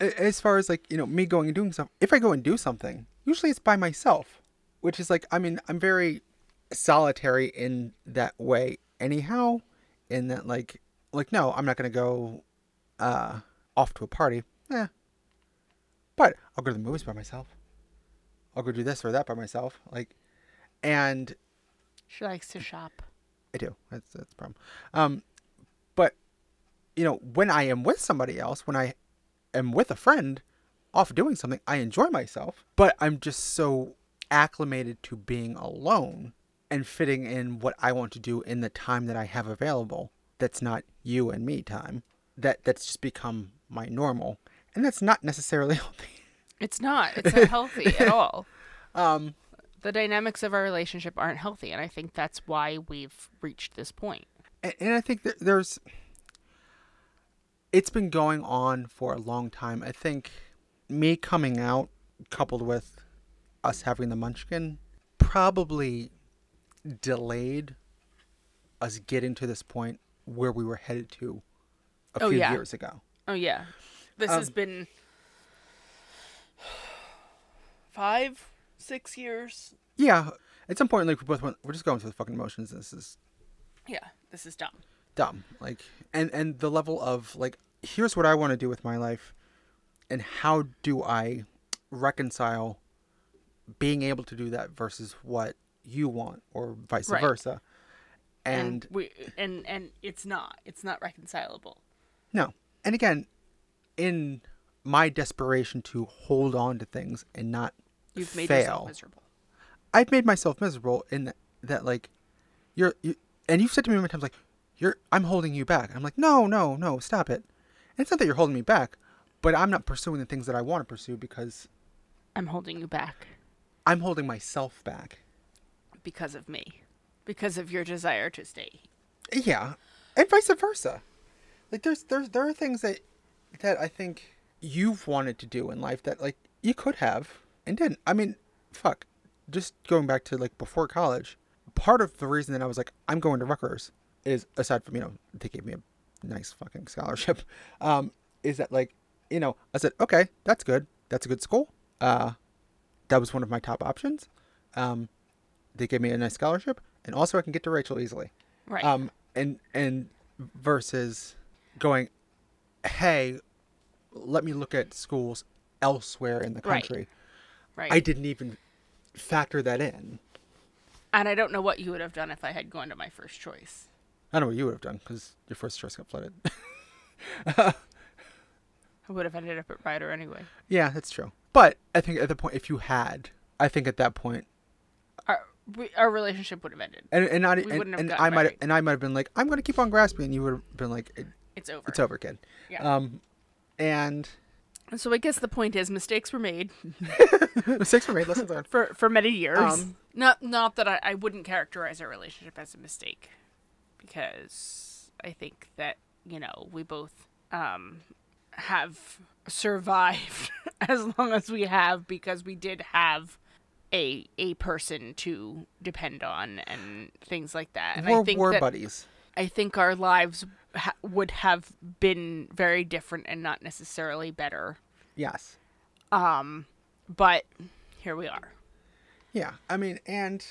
as far as like you know me going and doing something, if I go and do something, usually it's by myself, which is like I mean I'm very solitary in that way anyhow. In that like like no, I'm not gonna go uh off to a party. Eh, but I'll go to the movies by myself. I'll go do this or that by myself. Like, and She likes to shop. I do. That's that's the problem. Um, but you know, when I am with somebody else, when I am with a friend, off doing something, I enjoy myself. But I'm just so acclimated to being alone and fitting in what I want to do in the time that I have available. That's not you and me time. That that's just become my normal, and that's not necessarily healthy. It's not. It's not healthy at all. Um, The dynamics of our relationship aren't healthy, and I think that's why we've reached this point. and, and I think that there's it's been going on for a long time. I think me coming out coupled with us having the munchkin probably delayed us getting to this point where we were headed to a Oh, few yeah. years ago. Oh yeah, this has Um, been five, six years. Yeah, at some point like we both went we're just going through the fucking motions. This is Yeah, this is dumb. dumb like and and the level of like here's what i want to do with my life and how do i reconcile being able to do that versus what you want or vice Right. versa And we and and it's not. It's not reconcilable. no. And again, in my desperation to hold on to things and not You've made fail, yourself miserable. I've made myself miserable in that, that like you're you, and you've said to me many times like you're I'm holding you back. I'm like no no no stop it. And it's not that you're holding me back, but I'm not pursuing the things that I want to pursue because I'm holding you back I'm holding myself back. because of me, because of your desire to stay. Yeah, and vice versa. Like there's there's there are things that that I think you've wanted to do in life that like you could have and didn't. I mean, fuck. Just going back to like before college, part of the reason that I was like I'm going to Rutgers is aside from you know they gave me a nice fucking scholarship, um, is that like you know I said okay that's good that's a good school. Uh, that was one of my top options. Um, they gave me a nice scholarship, and also I can get to Rachel easily Right. um and and versus going hey let me look at schools elsewhere in the country right. right. i didn't even factor that in and I don't know what you would have done if I had gone to my first choice. i don't know what you would have done because your first choice got flooded I would have ended up at Rider anyway. yeah that's true but i think at the point if you had i think at that point Our we, our relationship would have ended. and and, not, We and, wouldn't have and i might and i might have been like i'm going to keep on grasping and you would have been like It's over. it's over kid Yeah. um and So I guess the point is mistakes were made mistakes were made lessons learned for for many years. Um, not not that I, I wouldn't characterize our relationship as a mistake, because I think that you know we both um, have survived as long as we have because we did have a a person to depend on and things like that. And we're, I think we're that buddies I think our lives ha- would have been very different and not necessarily better. yes Um, but here we are. Yeah, I mean, and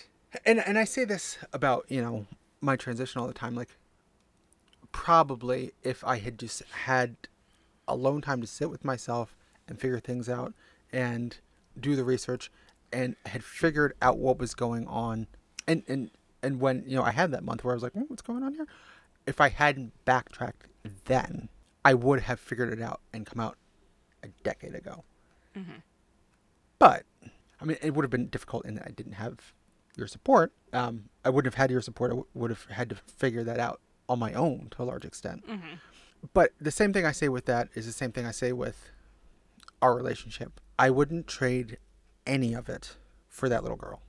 and and I say this about you know my transition all the time. Like, probably if I had just had alone time to sit with myself and figure things out and do the research and had figured out what was going on, and and and when you know I had that month where I was like, "Hmm, what's going on here? If I hadn't backtracked then, I would have figured it out and come out a decade ago. Mm-hmm. But I mean, it would have been difficult in that I didn't have your support. Um, I wouldn't have had your support. I w- would have had to figure that out on my own to a large extent. Mm-hmm. But the same thing I say with that is the same thing I say with our relationship. I wouldn't trade any of it for that little girl.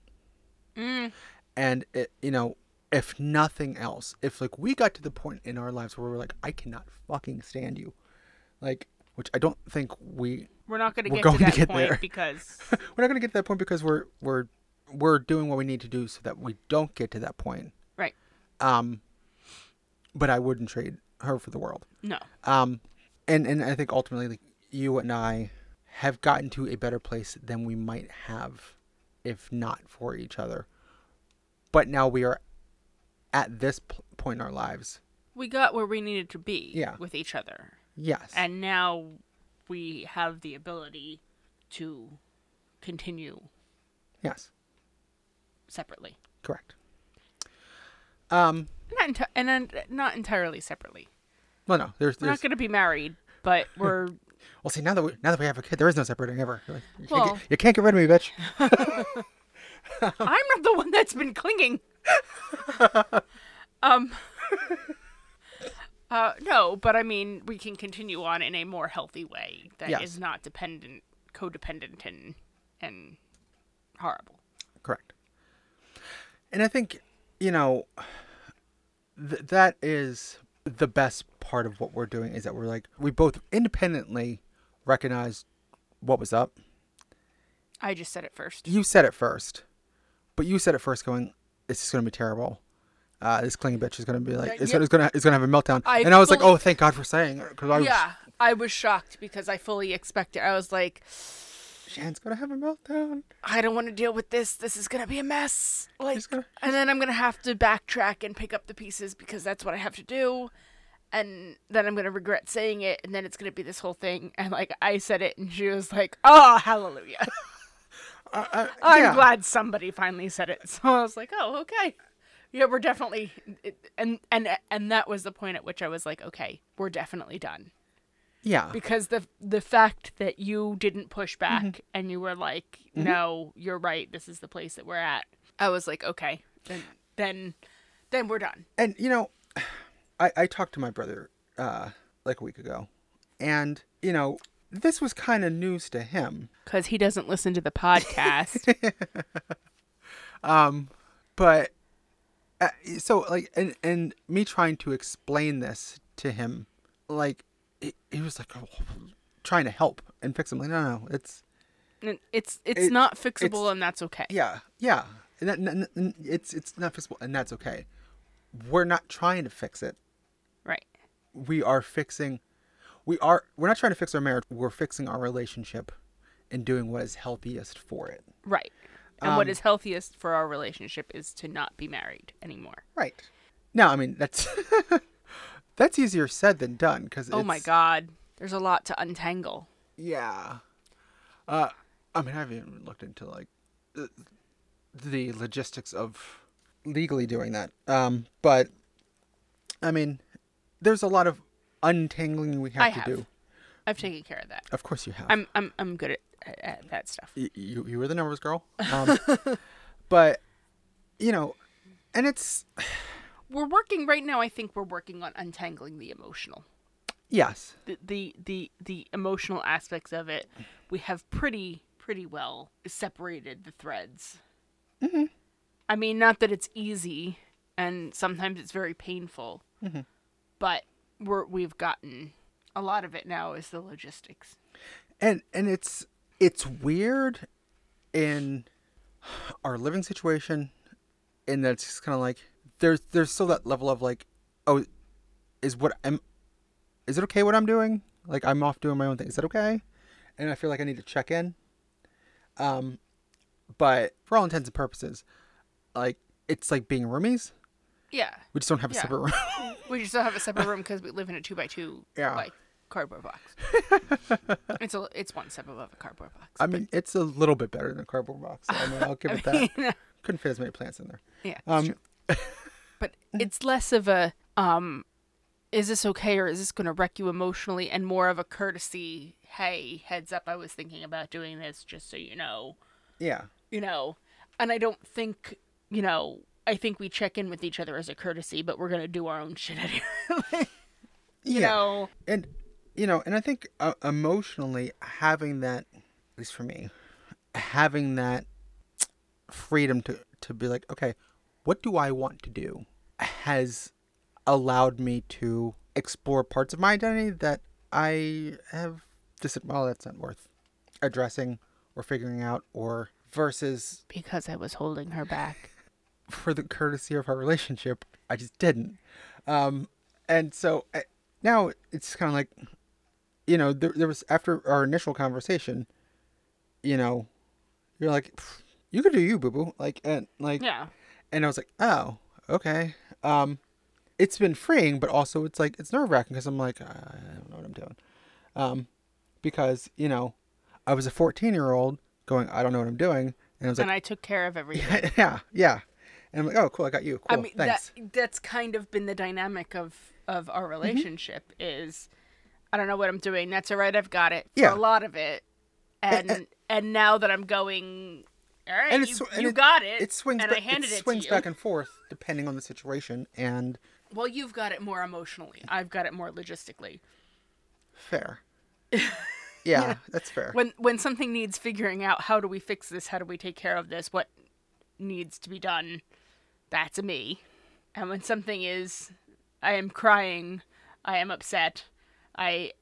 Mm. And it, you know, if nothing else, if like we got to the point in our lives where we're like, I cannot fucking stand you, like, which I don't think we We're not going to We're get going to to that get point there. because we're not going to get to that point because we're we're we're doing what we need to do so that we don't get to that point. right. Um, but I wouldn't trade her for the world. No. Um, and and I think ultimately, like, you and I have gotten to a better place than we might have if not for each other. But now we are at this point in our lives. We got where we needed to be Yeah. with each other. Yes. And now we have the ability to continue yes. separately. Correct. Um. Not enti- and then not entirely separately. Well, no. There's. We're not going to be married, but we're well, see now that we now that we have a kid, there is no separating ever. Like, you, can't Well- get, you can't get rid of me, bitch. I'm not the one that's been clinging. um. Uh, no, but I mean, we can continue on in a more healthy way that is Yes. not dependent, codependent, and and horrible. Correct. And I think, you know, th- that is the best part of what we're doing is that we're like, we both independently recognize what was up. I just said it first. You said it first, but you said it first going, this is going to be terrible. Uh, this clingy bitch is going to be like, Yeah, it's, yep. it's going to, it's going to have a meltdown. I and I was like, oh, thank God for saying it. Cause I was, Yeah, I was shocked because I fully expected. I was like, Shan's going to have a meltdown. I don't want to deal with this. This is gonna be a mess. Like, gonna- and then I'm gonna have to backtrack and pick up the pieces because that's what I have to do. And then I'm gonna regret saying it, and then it's gonna be this whole thing. And like I said it, and she was like, "Oh, hallelujah! Uh, uh, I'm yeah. glad somebody finally said it." So I was like, "Oh, okay." Yeah, we're definitely and and and that was the point at which I was like, okay, we're definitely done. Yeah. Because the the fact that you didn't push back Mm-hmm. and you were like, no, you're right, this is the place that we're at. I was like, okay, then then then we're done. and you know, I I talked to my brother uh like a week ago, and you know, this was kind of news to him. Because he doesn't listen to the podcast. Um, but uh, so like and and me trying to explain this to him like he, he was like oh, trying to help and fix him like no no it's And it's it's It- not fixable it's- and that's okay. yeah yeah and that, n- n- it's it's not fixable and that's okay we're not trying to fix it Right. we are fixing we are we're not trying to fix our marriage we're fixing our relationship and doing what is healthiest for it Right. And what Um, is healthiest for our relationship is to not be married anymore. right no i mean that's that's easier said than done because Oh my god. There's a lot to untangle. Yeah. Uh, I mean, I haven't even looked into like the, the logistics of legally doing that. Um, but I mean, there's a lot of untangling we have I to do. I've taken care of that. Of course, you have. I'm I'm I'm good at, at that stuff. Y- you you were the numbers girl. Um, but you know, and it's We're working right now. I think we're working on untangling the emotional. yes, The the the, the emotional aspects of it. We have pretty pretty well separated the threads. Mm-hmm. I mean, not that it's easy, and sometimes it's very painful, Mm-hmm. but we're we've gotten a lot of it now is the logistics. and and it's it's weird in our living situation in that it's kind of like there's there's still that level of like oh is what i'm is it okay what i'm doing? Like i'm off doing my own thing. Is that okay? And i feel like i need to check in. Um but for all intents and purposes like it's like being roomies Yeah, we just don't have a Yeah. separate room we just don't have a separate room because we live in a two by two Yeah. like cardboard box. it's a it's one step above a cardboard box. i mean it's a little bit better than a cardboard box i mean i'll give it that couldn't fit as many plants in there Yeah, it's um true. But it's less of a um is this okay or is this going to wreck you emotionally and more of a courtesy, hey, heads up I was thinking about doing this just so you know. yeah You know. And I don't think, you know, I think we check in with each other as a courtesy, but we're going to do our own shit anyway. you Yeah. know. and you know and i think uh, emotionally having that at least for me having that freedom to to be like okay what do i want to do has allowed me to explore parts of my identity that i have decided well that's not worth addressing or figuring out or versus Because I was holding her back. For the courtesy of our relationship, I just didn't. Um, and so I, now it's kind of like, you know, there, there was after our initial conversation, you know, you're like, you could do you, boo boo, like, and like, Yeah. and I was like, oh, okay. Um, it's been freeing, but also it's like it's nerve wracking because I'm like, I don't know what I'm doing. Um, because you know, I was a 14 year old going, I don't know what I'm doing, and I was like, and I took care of everything. yeah, yeah. And I'm like, oh, cool, I got you. Cool, I mean, thanks. that that's kind of been the dynamic of of our Mm-hmm. relationship is I don't know what I'm doing. That's all right. I've got it. For Yeah. a lot of it, and and, now that I'm going, all right, And you, and you it- got it. It swings. and ba- I handed it it, swings back and forth depending on the situation. And well, you've got it more emotionally. I've got it more logistically. fair. Yeah, that's fair. When when something needs figuring out, how do we fix this? How do we take care of this? What needs to be done? That's a me. And when something is, I am crying, I am upset, I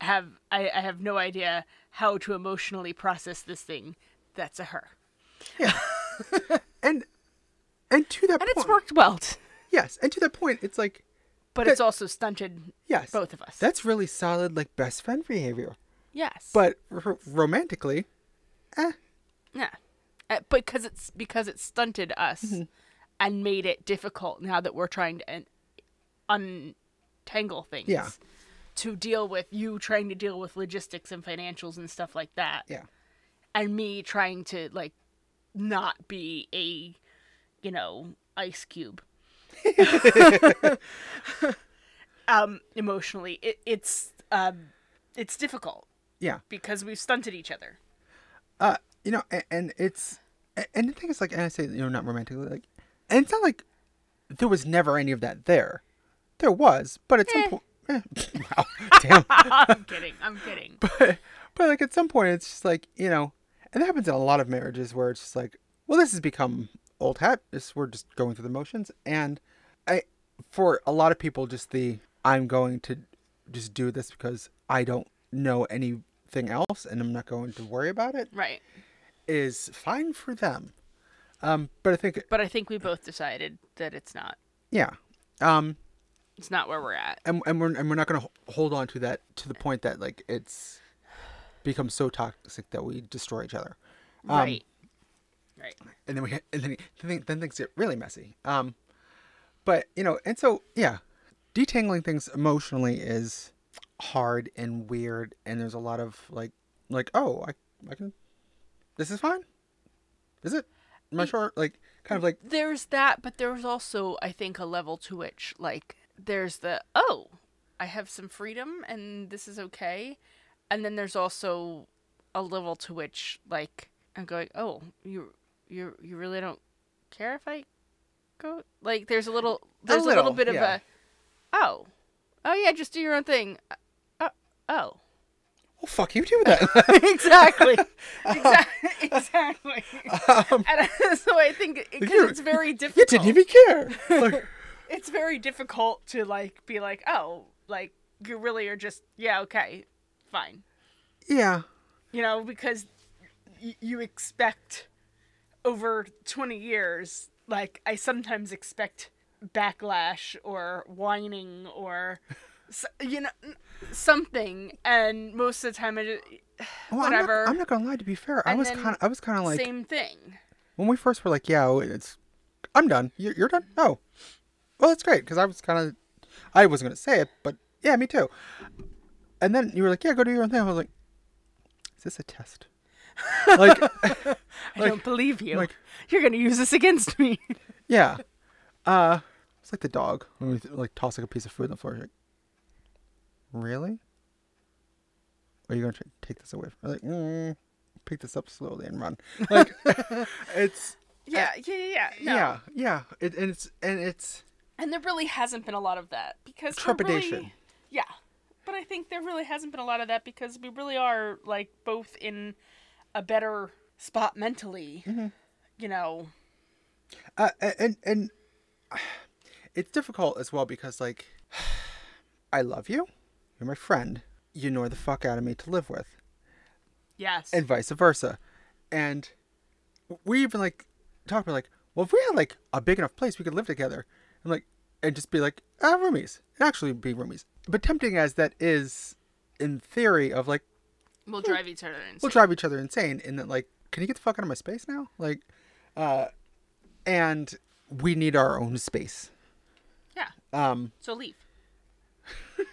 have I, I have no idea how to emotionally process this thing. That's a her, Yeah. and and to that and point, it's worked well. yes, and to that point, it's like But That- it's also stunted yes, both of us. That's really solid, like best friend behavior. yes, But r- romantically, eh, Yeah, uh, because it's because it stunted us Mm-hmm. And made it difficult now that we're trying to un- untangle things. Yeah. To deal with you trying to deal with logistics and financials and stuff like that, yeah, and me trying to like not be a, you know, ice cube. um, emotionally, it, it's um, it's difficult Yeah. because we've stunted each other. Uh, you know, and, and it's and the thing is like, and I say you know not romantically like, and it's not like there was never any of that there. There was, but at some Eh. point, eh, wow, damn. I'm kidding. I'm kidding. but but like at some point it's just like you know and that happens in a lot of marriages where it's just like well this has become old hat this we're just going through the motions and i for a lot of people just the i'm going to just do this because i don't know anything else and i'm not going to worry about it Right. is fine for them um but i think But I think we both decided that it's not. yeah um It's not where we're at. and, and we're and we're not going to hold on to that to the point that like it's becomes so toxic that we destroy each other Um, right. Right. and then we and then then, then things get really messy. Um, but you know, and so yeah, detangling things emotionally is hard and weird, and there's a lot of like like oh I I can this is fine, is it? I sure? Like kind of like There's that, but there's also, I think, a level to which, like, there's the oh, I have some freedom and this is okay, and then there's also a level to which, like, I'm going, oh, you you you really don't care if I go? Like, there's a little, there's a little, little, bit of a oh, oh yeah, just do your own thing. Uh, oh. Well fuck you do that. exactly. exactly. exactly. um, And so I think because it's very difficult. you didn't even care. Like, It's very difficult to like be like, oh, like you really are just yeah, okay, fine. yeah, You know, because y- you expect over 20 years, like I sometimes expect backlash or whining or s- you know something and most of the time I just, well, whatever I'm not, I'm not gonna lie. To be fair, I was kind of I was kind of like same thing. when we first were like, yeah, oh, it's, I'm done. You're, you're done. Oh, well, that's great because I was kind of, I wasn't gonna say it, but yeah, me too. And then you were like, yeah, go do your own thing. I was like, is this a test? like, I don't believe you. like- You're gonna use this against me. yeah. Uh, it's like the dog when we like toss like a piece of food on the floor. Like, really? Or are you gonna take this away? From like, mm, pick this up slowly and run. Like, it's yeah, yeah, yeah, yeah. No. yeah, yeah. It, and it's and it's And there really hasn't been a lot of that because trepidation. Really, yeah, but I think there really hasn't been a lot of that because we really are like both in a better spot mentally. Mm-hmm. You know. Uh, and and it's difficult as well because like I love you, you're my friend, you annoy the fuck out of me to live with, Yes. and vice versa, and we even like talk about like, well, if we had like a big enough place, we could live together, and like, and just be like, ah, roomies, and actually be roomies. But tempting as that is, in theory, of like, we'll drive each other insane. we'll drive each other insane, and then like, can you get the fuck out of my space now? Like, uh, and we need our own space. yeah. Um, So leave.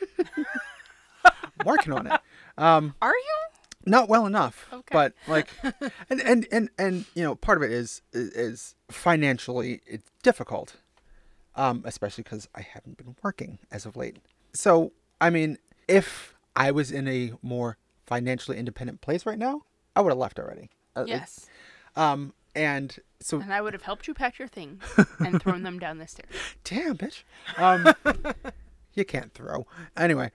working on it. Um, Are you? not well enough, Okay. but like, and, and and and you know, part of it is is, is financially it's difficult, um, especially because I haven't been working as of late. So I mean, if I was in a more financially independent place right now, I would have left already. Uh, Yes. Um, and so And I would have helped you pack your things and thrown them down the stairs. damn bitch, um, you can't throw anyway.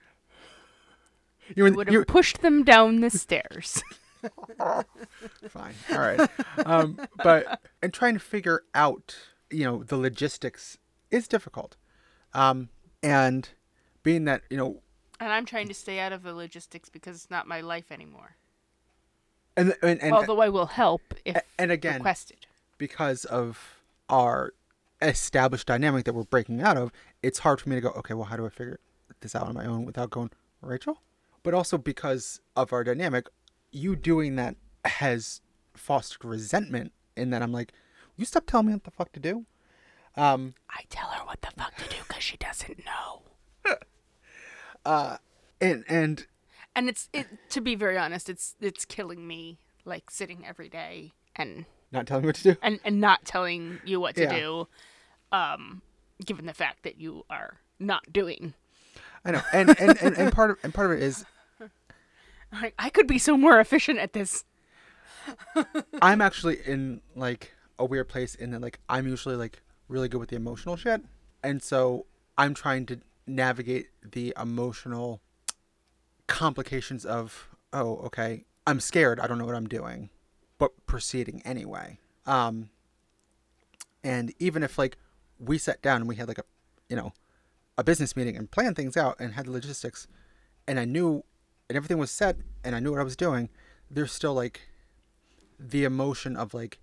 You would have pushed them down the stairs. fine all right um but and trying to figure out you know the logistics is difficult um and being that you know And I'm trying to stay out of the logistics because it's not my life anymore. and and and, Although I will help if and again requested. because of our established dynamic that we're breaking out of it's hard for me to go okay well how do i figure this out on my own without going rachel but also because of our dynamic you doing that has fostered resentment in that i'm like you stop telling me what the fuck to do um I tell her what the fuck to do because she doesn't know. and and And it's it to be very honest, it's it's killing me like sitting every day and not telling me what to do and, and not telling you what to Yeah. do. Um given the fact that you are not doing. I know, and and, and, and part of and part of it is Like, I could be so more efficient at this. I'm actually in like a weird place in that like I'm usually like really good with the emotional shit, and so I'm trying to navigate the emotional complications of oh okay I'm scared I don't know what I'm doing, but proceeding anyway. Um, and even if like we sat down and we had like a you know a business meeting and planned things out and had the logistics, and I knew and everything was set and I knew what I was doing, there's still like the emotion of like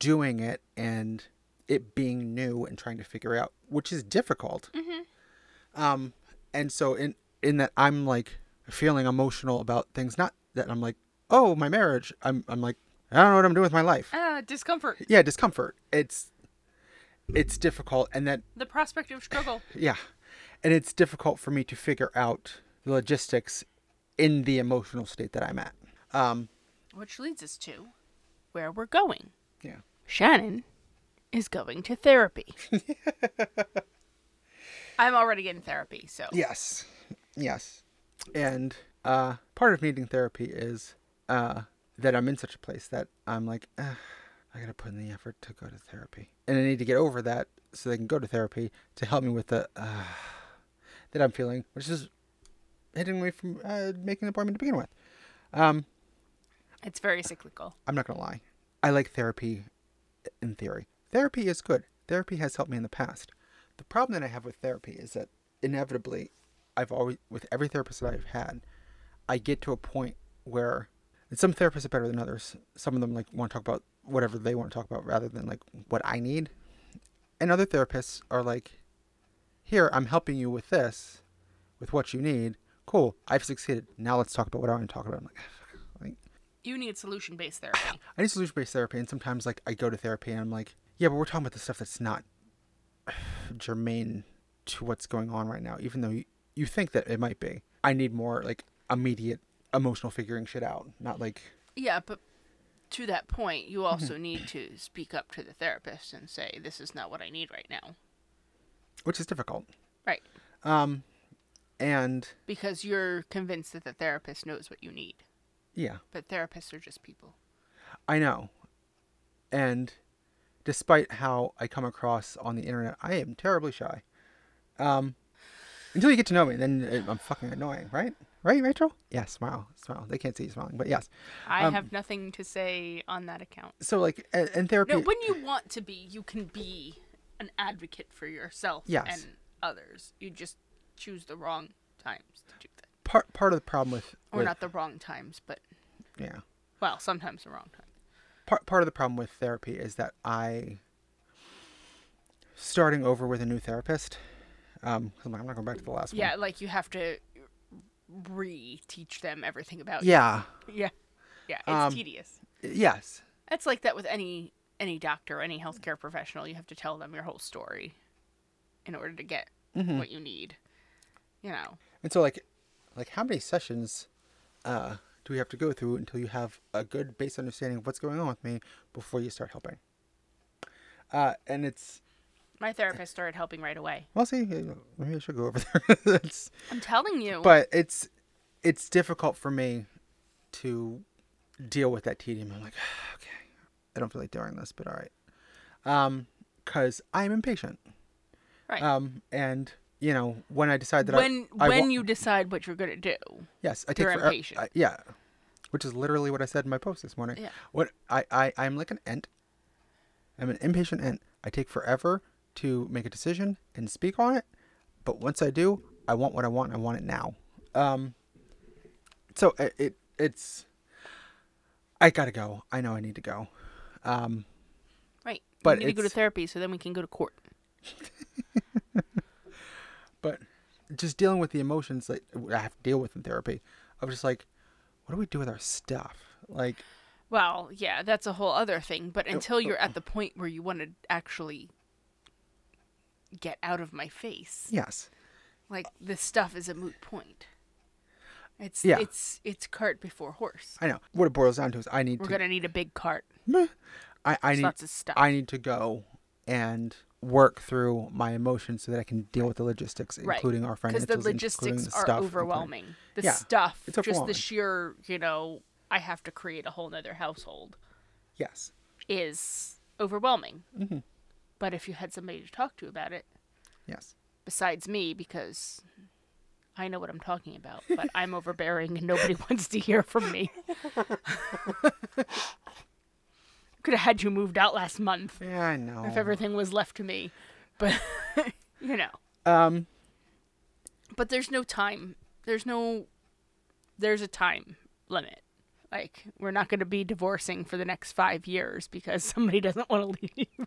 doing it and it being new and trying to figure out, which is difficult. Um, and so in in that I'm like feeling emotional about things, not that I'm like, oh, my marriage. I'm I'm like, I don't know what I'm doing with my life. Ah, discomfort. Yeah, discomfort. It's it's difficult, and that The prospect of struggle. yeah, and it's difficult for me to figure out the logistics in the emotional state that I'm at. Um, Which leads us to where we're going. yeah. Shannon is going to therapy. I'm already in therapy, so Yes. Yes. And uh, part of needing therapy is uh, that I'm in such a place that I'm like, "Ugh, I got to put in the effort to go to therapy. And I need to get over that so they can go to therapy to help me with the uh, that I'm feeling, which is hitting away from uh, making an appointment to begin with. Um, it's very cyclical. I'm not going to lie. I like therapy in theory. Therapy is good. Therapy has helped me in the past. The problem that I have with therapy is that inevitably, I've always, with every therapist that I've had, I get to a point where, and some therapists are better than others. Some of them like want to talk about whatever they want to talk about rather than like what I need. And other therapists are like, here, I'm helping you with this, with what you need. Cool, I've succeeded. Now let's talk about what I want to talk about. I'm like, like You need solution based therapy. I need solution based therapy, and sometimes like I go to therapy and I'm like, yeah, but we're talking about the stuff that's not germane to what's going on right now, even though you, you think that it might be. I need more like immediate emotional figuring shit out, not like yeah, but to that point, you also need to speak up to the therapist and say, "This is not what I need right now." which is difficult. Right. Um, and Because you're convinced that the therapist knows what you need. yeah, But therapists are just people. I know. And despite how I come across on the internet, I am terribly shy. Um, until you get to know me, then I'm fucking annoying, right? Right, Rachel? Yeah, smile, smile. They can't see you smiling, but yes. I Um, have nothing to say on that account. So like, in, in therapy, No, when you want to be, you can be an advocate for yourself Yes. and others. You just choose the wrong times to do that. part part of the problem with, Or with not the wrong times, but yeah, well, sometimes the wrong time. part part of the problem with therapy is that I starting over with a new therapist. Um, I'm not going back to the last one. Yeah, like you have to re-teach them everything about Yeah. you. Yeah. Yeah, it's Um, tedious. Yes. It's like that with any any doctor, any healthcare professional. You have to tell them your whole story in order to get Mm-hmm. what you need. You know. And so like like how many sessions uh do we have to go through until you have a good base understanding of what's going on with me before you start helping? Uh and it's My therapist started helping right away. well see maybe I should go over there. I'm telling you. but it's it's difficult for me to deal with that tedium. I'm like, okay, I don't feel like doing this, but all right. Um, because I'm impatient. right. Um, and you know when I decide that when I, I when wa- you decide what you're gonna do. Yes, I take You're forever- impatient. I- yeah, which is literally what I said in my post this morning. Yeah. What I I I'm like an ant. I'm an impatient ant. I take forever to make a decision and speak on it, but once I do, I want what I want. I want it now. Um. So it, it it's. I gotta go. I know I need to go. Um. Right. But you need to go to therapy so then we can go to court. Just dealing with the emotions that I have to deal with in therapy, of just like, what do we do with our stuff? Like, Well, yeah, that's a whole other thing. But oh, until you're at oh. the point where you want to actually get out of my face, yes, like this stuff is a moot point. It's Yeah. it's it's cart before horse. I know. What it boils down to is I need We're to. gonna need a big cart. Meh. I I need lots of stuff. I need to go and work through my emotions so that I can deal with the logistics, Right. including our because the logistics the are stuff, overwhelming. The Yeah, stuff, it's just the sheer, you know, I have to create a whole nother household Yes. is overwhelming. hmm But if you had somebody to talk to about it, Yes. besides me, because I know what I'm talking about, but I'm overbearing and nobody wants to hear from me. Could have had you moved out last month Yeah, I know. if everything was left to me. But, you know. Um. But there's no time. There's no. There's a time limit. Like, we're not going to be divorcing for the next five years because somebody doesn't want to leave.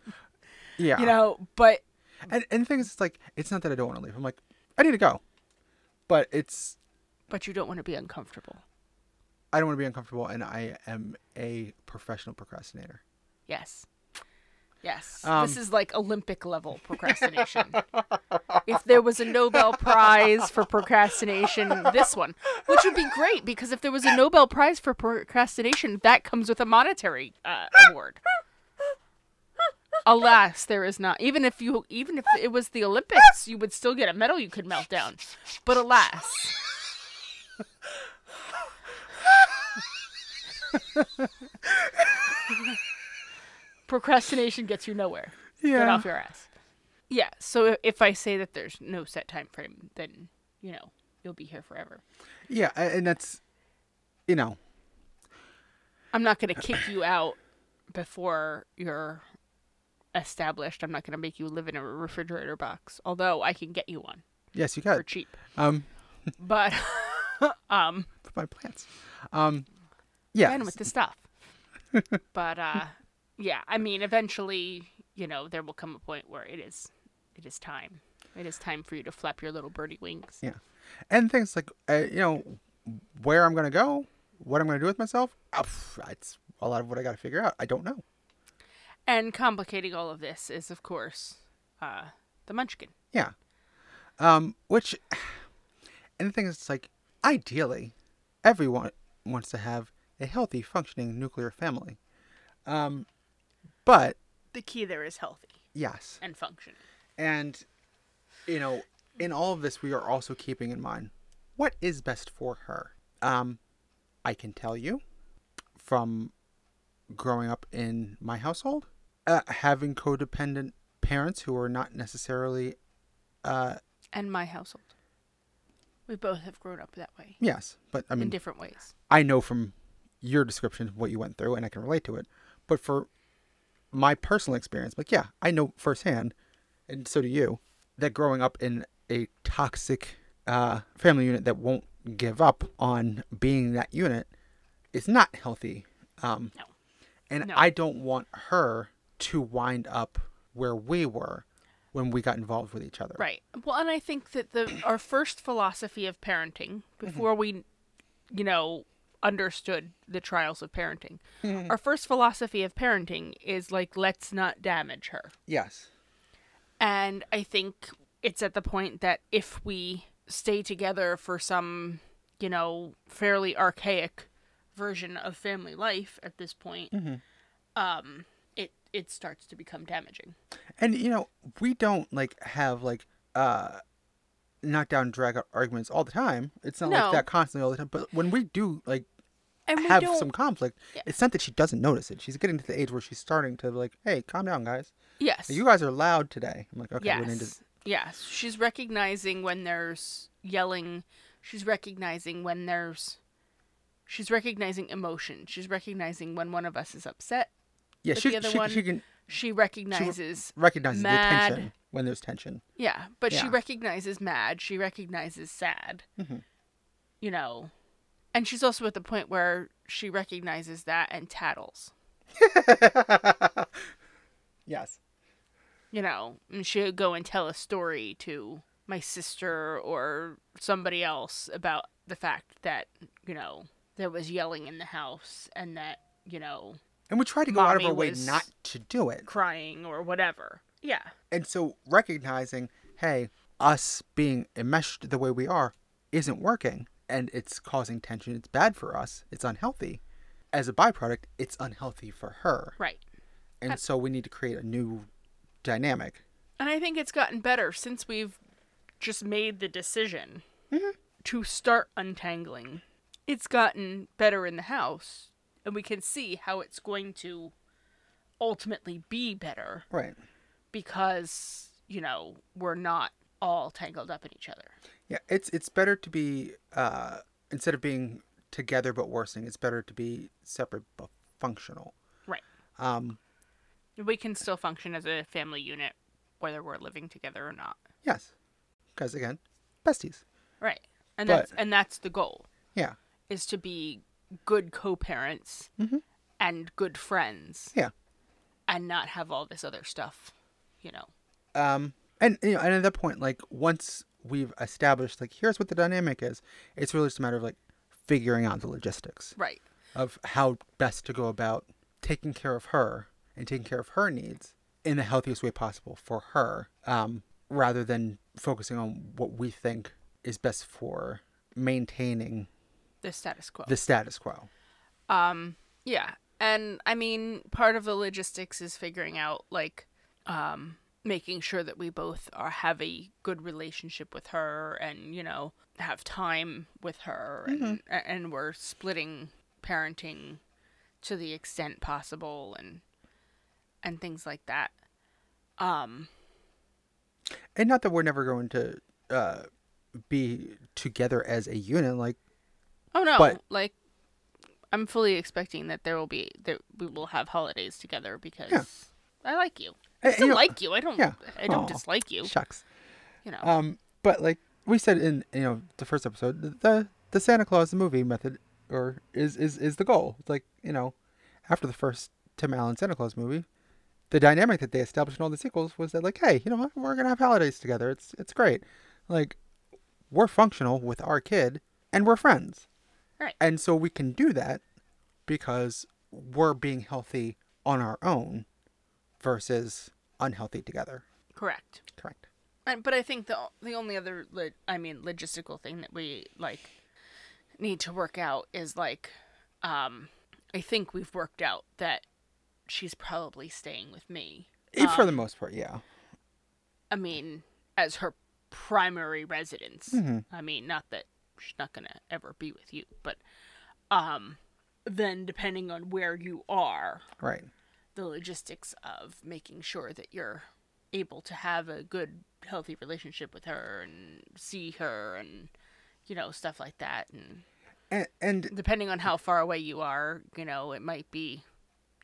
Yeah. You know, but And and the thing is, it's like it's not that I don't want to leave. I'm like, I need to go, but it's but you don't want to be uncomfortable. I don't want to be uncomfortable, and I am a professional procrastinator. Yes. Yes. Um, this is like Olympic level procrastination. if there was a Nobel Prize for procrastination, this one, which would be great because if there was a Nobel Prize for procrastination, that comes with a monetary uh, award. Alas, there is not. Even if you, even if it was the Olympics, you would still get a medal you could melt down. But alas. Procrastination gets you nowhere. Get off your ass. Yeah. So if I say that there's no set time frame, then you know you'll be here forever. Yeah, and that's, you know, I'm not gonna kick you out before you're established. I'm not gonna make you live in a refrigerator box. Although I can get you one yes, you can for cheap. Um, But um, for my plants. Um, yeah. with the stuff. but uh, yeah. I mean, eventually, you know, there will come a point where it is, it is time. It is time for you to flap your little birdie wings. Yeah. And things like, uh, you know, where I'm going to go, what I'm going to do with myself, it's a lot of what I got to figure out. I don't know. And complicating all of this is, of course, uh, the Munchkin. Yeah. Um, which, and the thing is, it's like, ideally, everyone wants to have a healthy, functioning nuclear family. Um, but, The key there is healthy yes. and functioning. And, you know, in all of this, we are also keeping in mind what is best for her. Um, I can tell you from growing up in my household, uh, having codependent parents who are not necessarily, uh, And my household. We both have grown up that way yes, but I mean in different ways. I know from your description of what you went through and I can relate to it. But for my personal experience, like, yeah, I know firsthand, and so do you, that growing up in a toxic uh, family unit that won't give up on being that unit is not healthy. Um, No. And No. I don't want her to wind up where we were when we got involved with each other. Right. Well, and I think that the our first philosophy of parenting before we, you know, understood the trials of parenting, our first philosophy of parenting is like let's not damage her. Yes. And I think it's at the point that if we stay together for some, you know, fairly archaic version of family life at this point, um, it it starts to become damaging. And you know, we don't like have like uh knockdown drag out arguments all the time. It's not No. like that constantly all the time. But when we do like And have some conflict, Yeah. it's not that she doesn't notice it. She's getting to the age where she's starting to like, hey, calm down, guys. yes, You guys are loud today. I'm like, okay, we need to yes, yes. She's recognizing when there's yelling. She's recognizing when there's. She's recognizing emotion. She's recognizing when one of us is upset. Yeah, she, the other she, one- she can She recognizes recognize the tension when there's tension. Yeah, but she recognizes mad. She recognizes sad. Mhm. You know, and she's also at the point where she recognizes that and tattles. Yes. You know, and she'll go and tell a story to my sister or somebody else about the fact that you know there was yelling in the house and that you know And we try to go out of our way not to do it. crying or whatever. Yeah, And so recognizing, hey, us being enmeshed the way we are isn't working and it's causing tension. It's bad for us. It's unhealthy. As a byproduct, it's unhealthy for her. right. And so we need to create a new dynamic And I think it's gotten better since we've just made the decision Mm-hmm. to start untangling. It's gotten better in the house, and we can see how it's going to ultimately be better Right. because, you know, we're not all tangled up in each other. Yeah, it's it's better to be uh instead of being together but worsening, it's better to be separate but functional. Right. Um We can still function as a family unit whether we're living together or not. yes. Because again, besties. Right. And But- that's and that's the goal. Yeah. Is to be good co-parents Mhm. and good friends Yeah. and not have all this other stuff, you know. Um and you know, and at that point like once we've established like here's what the dynamic is, it's really just a matter of like figuring out the logistics Right. of how best to go about taking care of her and taking care of her needs in the healthiest way possible for her um, rather than focusing on what we think is best for maintaining The status quo. the status quo Um, yeah. And I mean, part of the logistics is figuring out like um making sure that we both are have a good relationship with her and, you know, have time with her and and we're splitting parenting to the extent possible and and things like that. Um, and not that we're never going to uh, be together as a unit like oh no, But- like I'm fully expecting that there will be that we will have holidays together because Yeah. I like you. Eh, I you still know- like you. I don't. yeah. I don't Aw. dislike you. shucks You know. Um, but like we said in you know the first episode, the- the the Santa Claus movie method or is is is the goal. It's like you know, after the first Tim Allen Santa Claus movie, the dynamic that they established in all the sequels was that like, hey, you know what, we're gonna have holidays together. It's it's great. Like, we're functional with our kid and we're friends, Right. and so we can do that because we're being healthy on our own versus unhealthy together. Correct. Correct. And, but I think the the only other lo- I mean logistical thing that we like need to work out is like um I think we've worked out that she's probably staying with me. Eh, For Um, the most part, yeah. I mean, as her primary residence. Mhm. I mean, not that she's not gonna ever be with you, but um, then depending on where you are, Right. the logistics of making sure that you're able to have a good, healthy relationship with her and see her and you know stuff like that, and And, and depending on how far away you are, you know, it might be,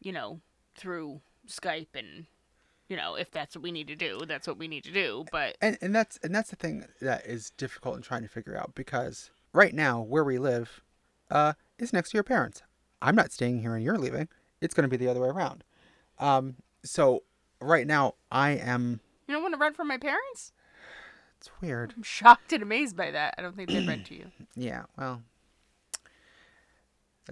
you know, through Skype and. You know, if that's what we need to do, that's what we need to do. But and and that's and that's the thing that is difficult in trying to figure out because right now where we live uh is next to your parents i'm not staying here and you're leaving it's going to be the other way around um so right now i am You don't want to rent from my parents? it's weird I'm shocked and amazed by that. I don't think they'd rent to you. yeah well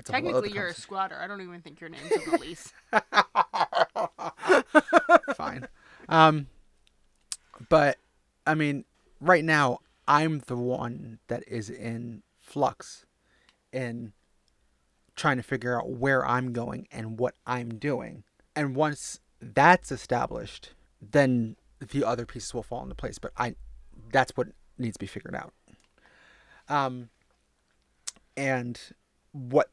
Technically, you're a squatter. I don't even think your name's on the lease. fine. Um but i mean right now i'm the one that is in flux in trying to figure out where i'm going and what i'm doing. And once that's established then the other pieces will fall into place. But i that's what needs to be figured out. Um and what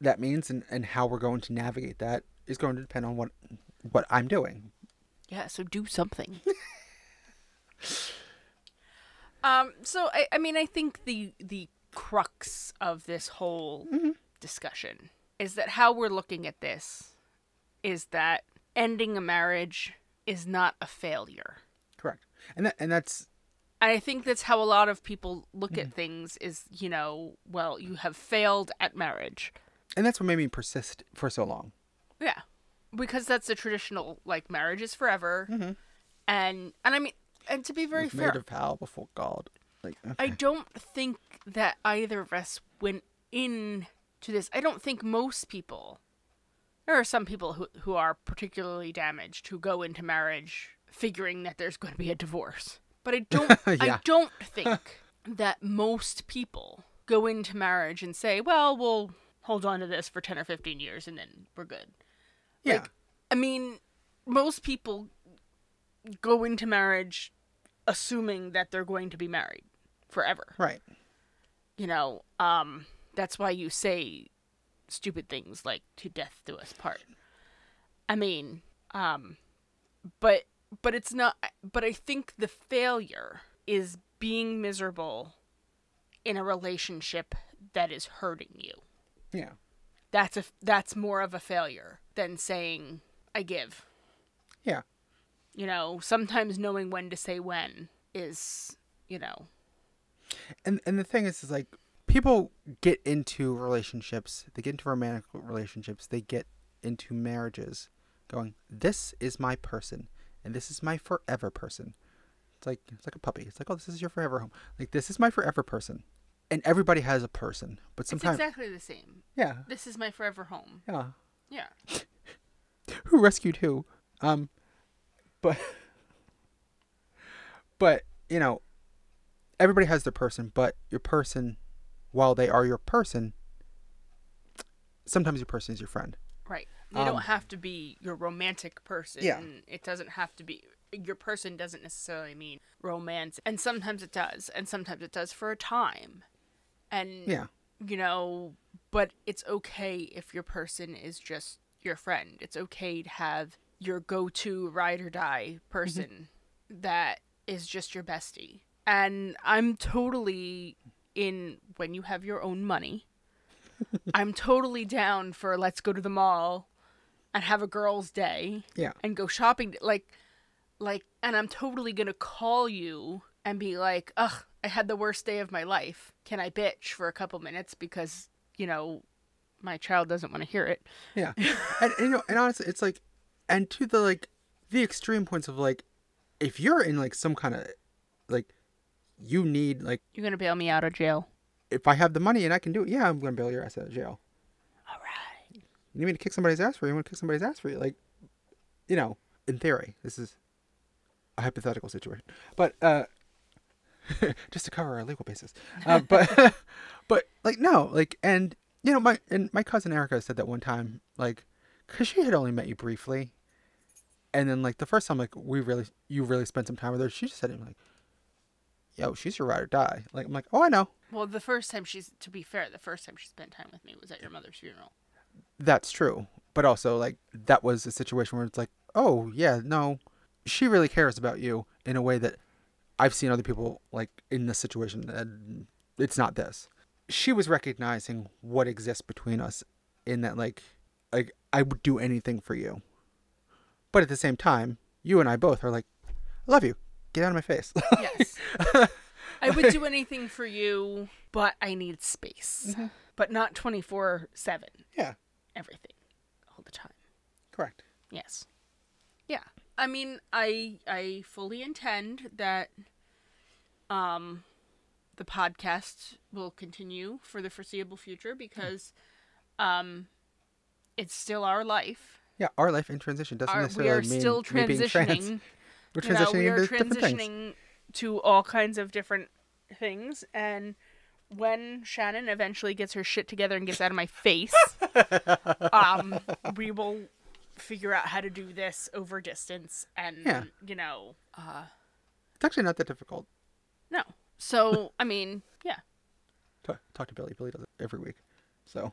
that means and, and how we're going to navigate that is going to depend on what what i'm doing Yeah, so do something. um, so I, I mean, I think the the crux of this whole discussion is that how we're looking at this is that ending a marriage is not a failure. Correct. And that and that's I think that's how a lot of people look at things is, you know, well, you have failed at marriage. and that's what made me persist for so long. Yeah, because that's the traditional like marriage is forever, mm-hmm. and and I mean, and to be very Was fair, made of vow before God. Like I don't think that either of us went in to this. I don't think most people. There are some people who who are particularly damaged who go into marriage figuring that there's going to be a divorce. But I don't. yeah. I don't think that most people go into marriage and say, "Well, we'll hold on to this for ten or fifteen years and then we're good." Yeah. Like, I mean, most people go into marriage assuming that they're going to be married forever. Right. You know, um that's why you say stupid things like to death do us part. I mean, um but but it's not but I think the failure is being miserable in a relationship that is hurting you. Yeah. That's a that's more of a failure than saying I give. Yeah. You know, sometimes knowing when to say when is, you know, And and the thing is, is like people get into relationships, they get into romantic relationships, they get into marriages, going, "This is my person, and this is my forever person." It's like it's like a puppy. It's like, "Oh, this is your forever home." Like this is my forever person, and everybody has a person, but it's sometimes, exactly the same. yeah, This is my forever home. yeah. Yeah. who rescued who. Um, but but you know, everybody has their person, but your person, while they are your person, sometimes your person is your friend. Right. They Um, don't have to be your romantic person. Yeah. It doesn't have to be your person doesn't necessarily mean romance. And sometimes it does, and sometimes it does for a time. And Yeah, you know, but it's okay if your person is just your friend. It's okay to have your go to ride or die mm-hmm. person that is just your bestie. And I'm totally in when you have your own money. I'm totally down for let's go to the mall and have a girls' day yeah, and go shopping like like and I'm totally going to call you and be like, "Ugh, I had the worst day of my life. Can I bitch for a couple minutes because, you know, my child doesn't want to hear it." yeah. and, and you know, and honestly, it's like, and to the like, the extreme points of like, if you're in like some kind of, like, you need like, You're going to bail me out of jail. if I have the money and I can do it, yeah, I'm gonna bail your ass out of jail. All right. You need me to kick somebody's ass for you? I'm gonna kick somebody's ass for you. Like, you know, in theory, this is a hypothetical situation, but uh, just to cover our legal basis. Uh, but, but like, no, like, and you know, my and my cousin Erica said that one time, like, cause she had only met you briefly, and then like the first time, like, we really, you really spent some time with her. She just said to me like, "Yo, she's your ride or die." Like, I'm like, "Oh, I know." Well, the first time she's to be fair, the first time she spent time with me was at your mother's funeral. That's true. But also, like, that was a situation where it's like, oh, yeah, no, she really cares about you in a way that I've seen other people, like, in this situation, and it's not this. She was recognizing what exists between us in that, like, like, I would do anything for you. But at the same time, you and I both are like, I love you. Get out of my face. Yes. I would do anything for you, but I need space. Mm-hmm. But not 24 7. yeah, Everything. All the time. correct. Yes. I mean, I I fully intend that um the podcast will continue for the foreseeable future because um it's still our life. Yeah, our life in transition doesn't Our, we necessarily are mean still me being trans. transitioning. We're You know, transitioning we are into different things. transitioning to all kinds of different things and when Shannon eventually gets her shit together and gets out of my face, um, we will figure out how to do this over distance and Yeah. you know, uh, It's actually not that difficult. no. So I mean, yeah, Talk, talk to Billy. Billy does it every week. So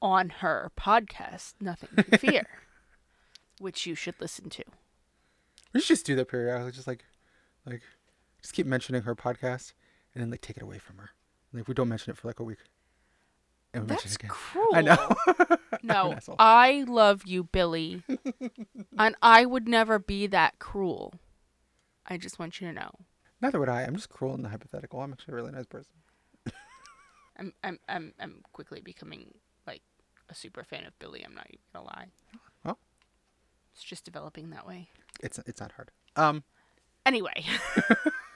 on her podcast, nothing to fear, which you should listen to. we should just do that periodically. Just like, like, just keep mentioning her podcast, and then like take it away from her. Like we don't mention it for like a week, and we mention That's cruel. I know. No. I love you, Billy, and I would never be that cruel. I just want you to know. Neither would I. I'm just cruel in the hypothetical. I'm actually a really nice person. I'm I'm I'm I'm quickly becoming like a super fan of Billy. I'm not even gonna lie. Well. It's just developing that way. It's it's not hard. Um, Anyway.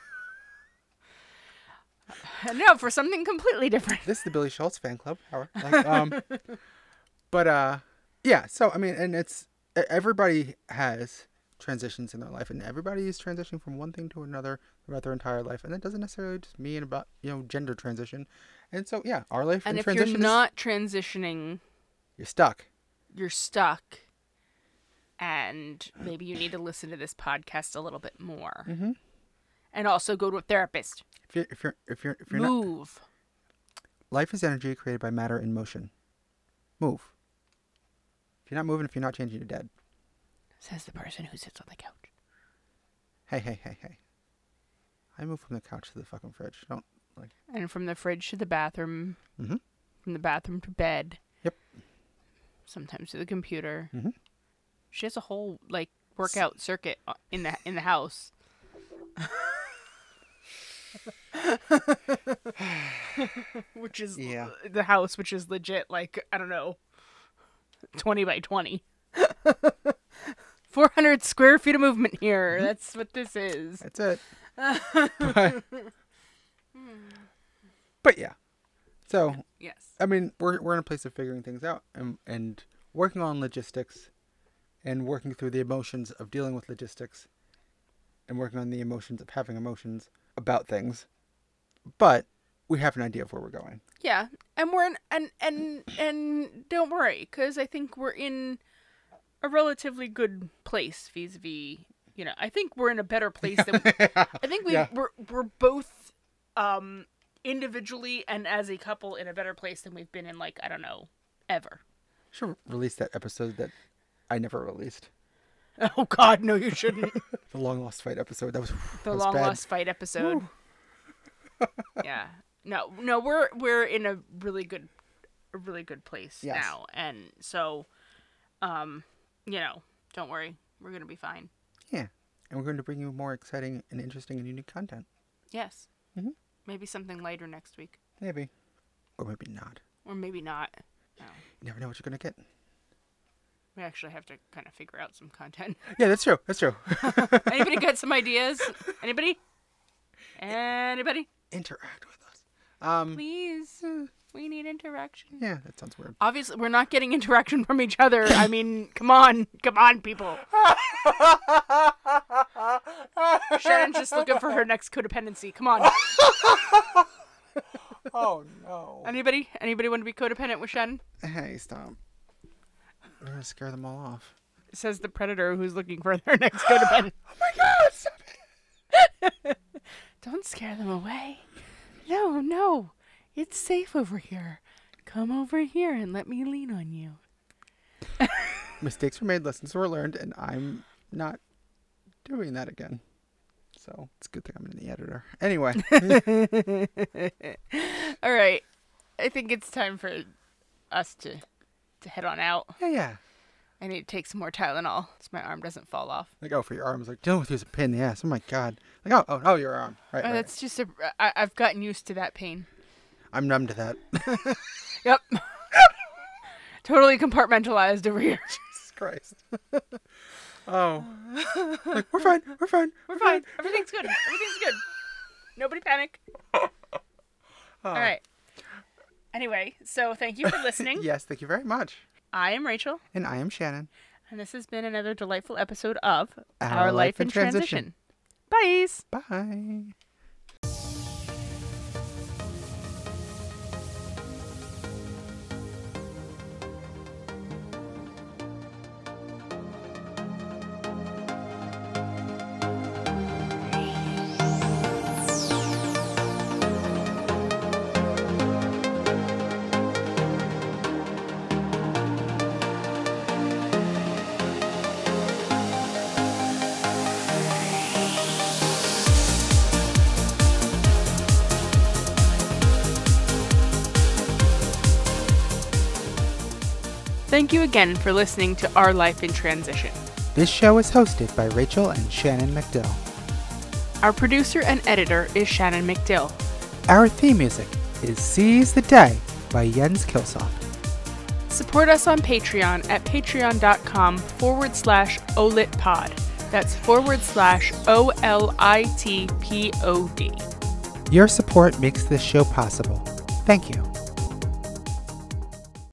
no, for something completely different. this is the Billy Schultz fan club. However, like, um, but uh, yeah. So I mean, and it's everybody has transitions in their life, and everybody is transitioning from one thing to another throughout their entire life, and that doesn't necessarily just mean about you know gender transition. And so yeah, our life And if you're transition is not transitioning, you're stuck. you're stuck. and maybe you need to listen to this podcast a little bit more. Mm-hmm. And also go to a therapist. If you're if you're if you're if you're not Move. life is energy created by matter in motion. Move. If you're not moving, if you're not changing, you're dead. Says the person who sits on the couch. Hey, hey, hey, hey. I move from the couch to the fucking fridge. Don't like. And from the fridge to the bathroom, Mm-hmm. from the bathroom to bed. Yep. Sometimes to the computer. Mm-hmm. She has a whole like workout circuit uh, in the in the house. which is Yeah. Uh, the house, which is legit like I don't know, twenty by twenty. Four hundred square feet of movement here. Mm-hmm. That's what this is. That's it. but, but yeah. So Yes. I mean, we're we're in a place of figuring things out and and working on logistics, and working through the emotions of dealing with logistics, and working on the emotions of having emotions about things. But we have an idea of where we're going. Yeah, and we're in, and and and don't worry, because I think we're in a relatively good place vis-a-vis. You know, I think we're in a better place than I think we Yeah. we're we're both um individually and as a couple in a better place than we've been in like I don't know ever. Should release that episode that I never released. Oh God, no, you shouldn't. The long lost fight episode. That was the that was long bad. lost fight episode. yeah, no, no, we're we're in a really good, a really good place Yes. now, and so, um, you know, don't worry, we're gonna be fine. Yeah, and we're going to bring you more exciting and interesting and unique content. Yes, Mm-hmm. maybe something lighter next week, Maybe, or maybe not. or maybe not. No, You never know what you're gonna get. We actually have to kind of figure out some content. Yeah, that's true. That's true. Anybody got some ideas? Anybody? Anybody? Interact with us. Um. Please, we need interaction. Yeah, that sounds weird. Obviously, we're not getting interaction from each other. I mean, come on, come on, people. Shannon's just looking for her next codependency. Come on. Oh no. Anybody? Anybody want to be codependent with Shannon? Hey, stop. We're gonna scare them all off. Says the predator who's looking for their next codependent. Oh my god! Stop it. Don't scare them away. No, no. It's safe over here. Come over here and let me lean on you. Mistakes were made, lessons were learned, and I'm not doing that again. So it's a good thing I'm in the editor. Anyway, All right. I think it's time for us to to head on out. yeah, yeah. I need to take some more Tylenol so my arm doesn't fall off. Like, oh, for your arms, like dealing with you is a pain in the ass. Oh my god. Like, oh, oh, oh, your arm. Right, Uh, right. that's just a. I, I've gotten used to that pain. I'm numb to that. Yep. totally compartmentalized over here. Jesus Christ. oh, like we're fine. We're fine. We're fine. Everything's good. Everything's good. Nobody panic. Oh. All right. Anyway, so thank you for listening. Yes, thank you very much. I am Rachel, And I am Shannon. and this has been another delightful episode of Our Life in Transition. Bye. Bye. Thank you again for listening to Our Life in Transition. This show is hosted by Rachel and Shannon McDill. Our producer and editor is Shannon McDill. Our theme music is Seize the Day by Jens Kiilstofte. Support us on Patreon at patreon.com forward slash olitpod. That's forward slash O L I T P O D. Your support makes this show possible. Thank you.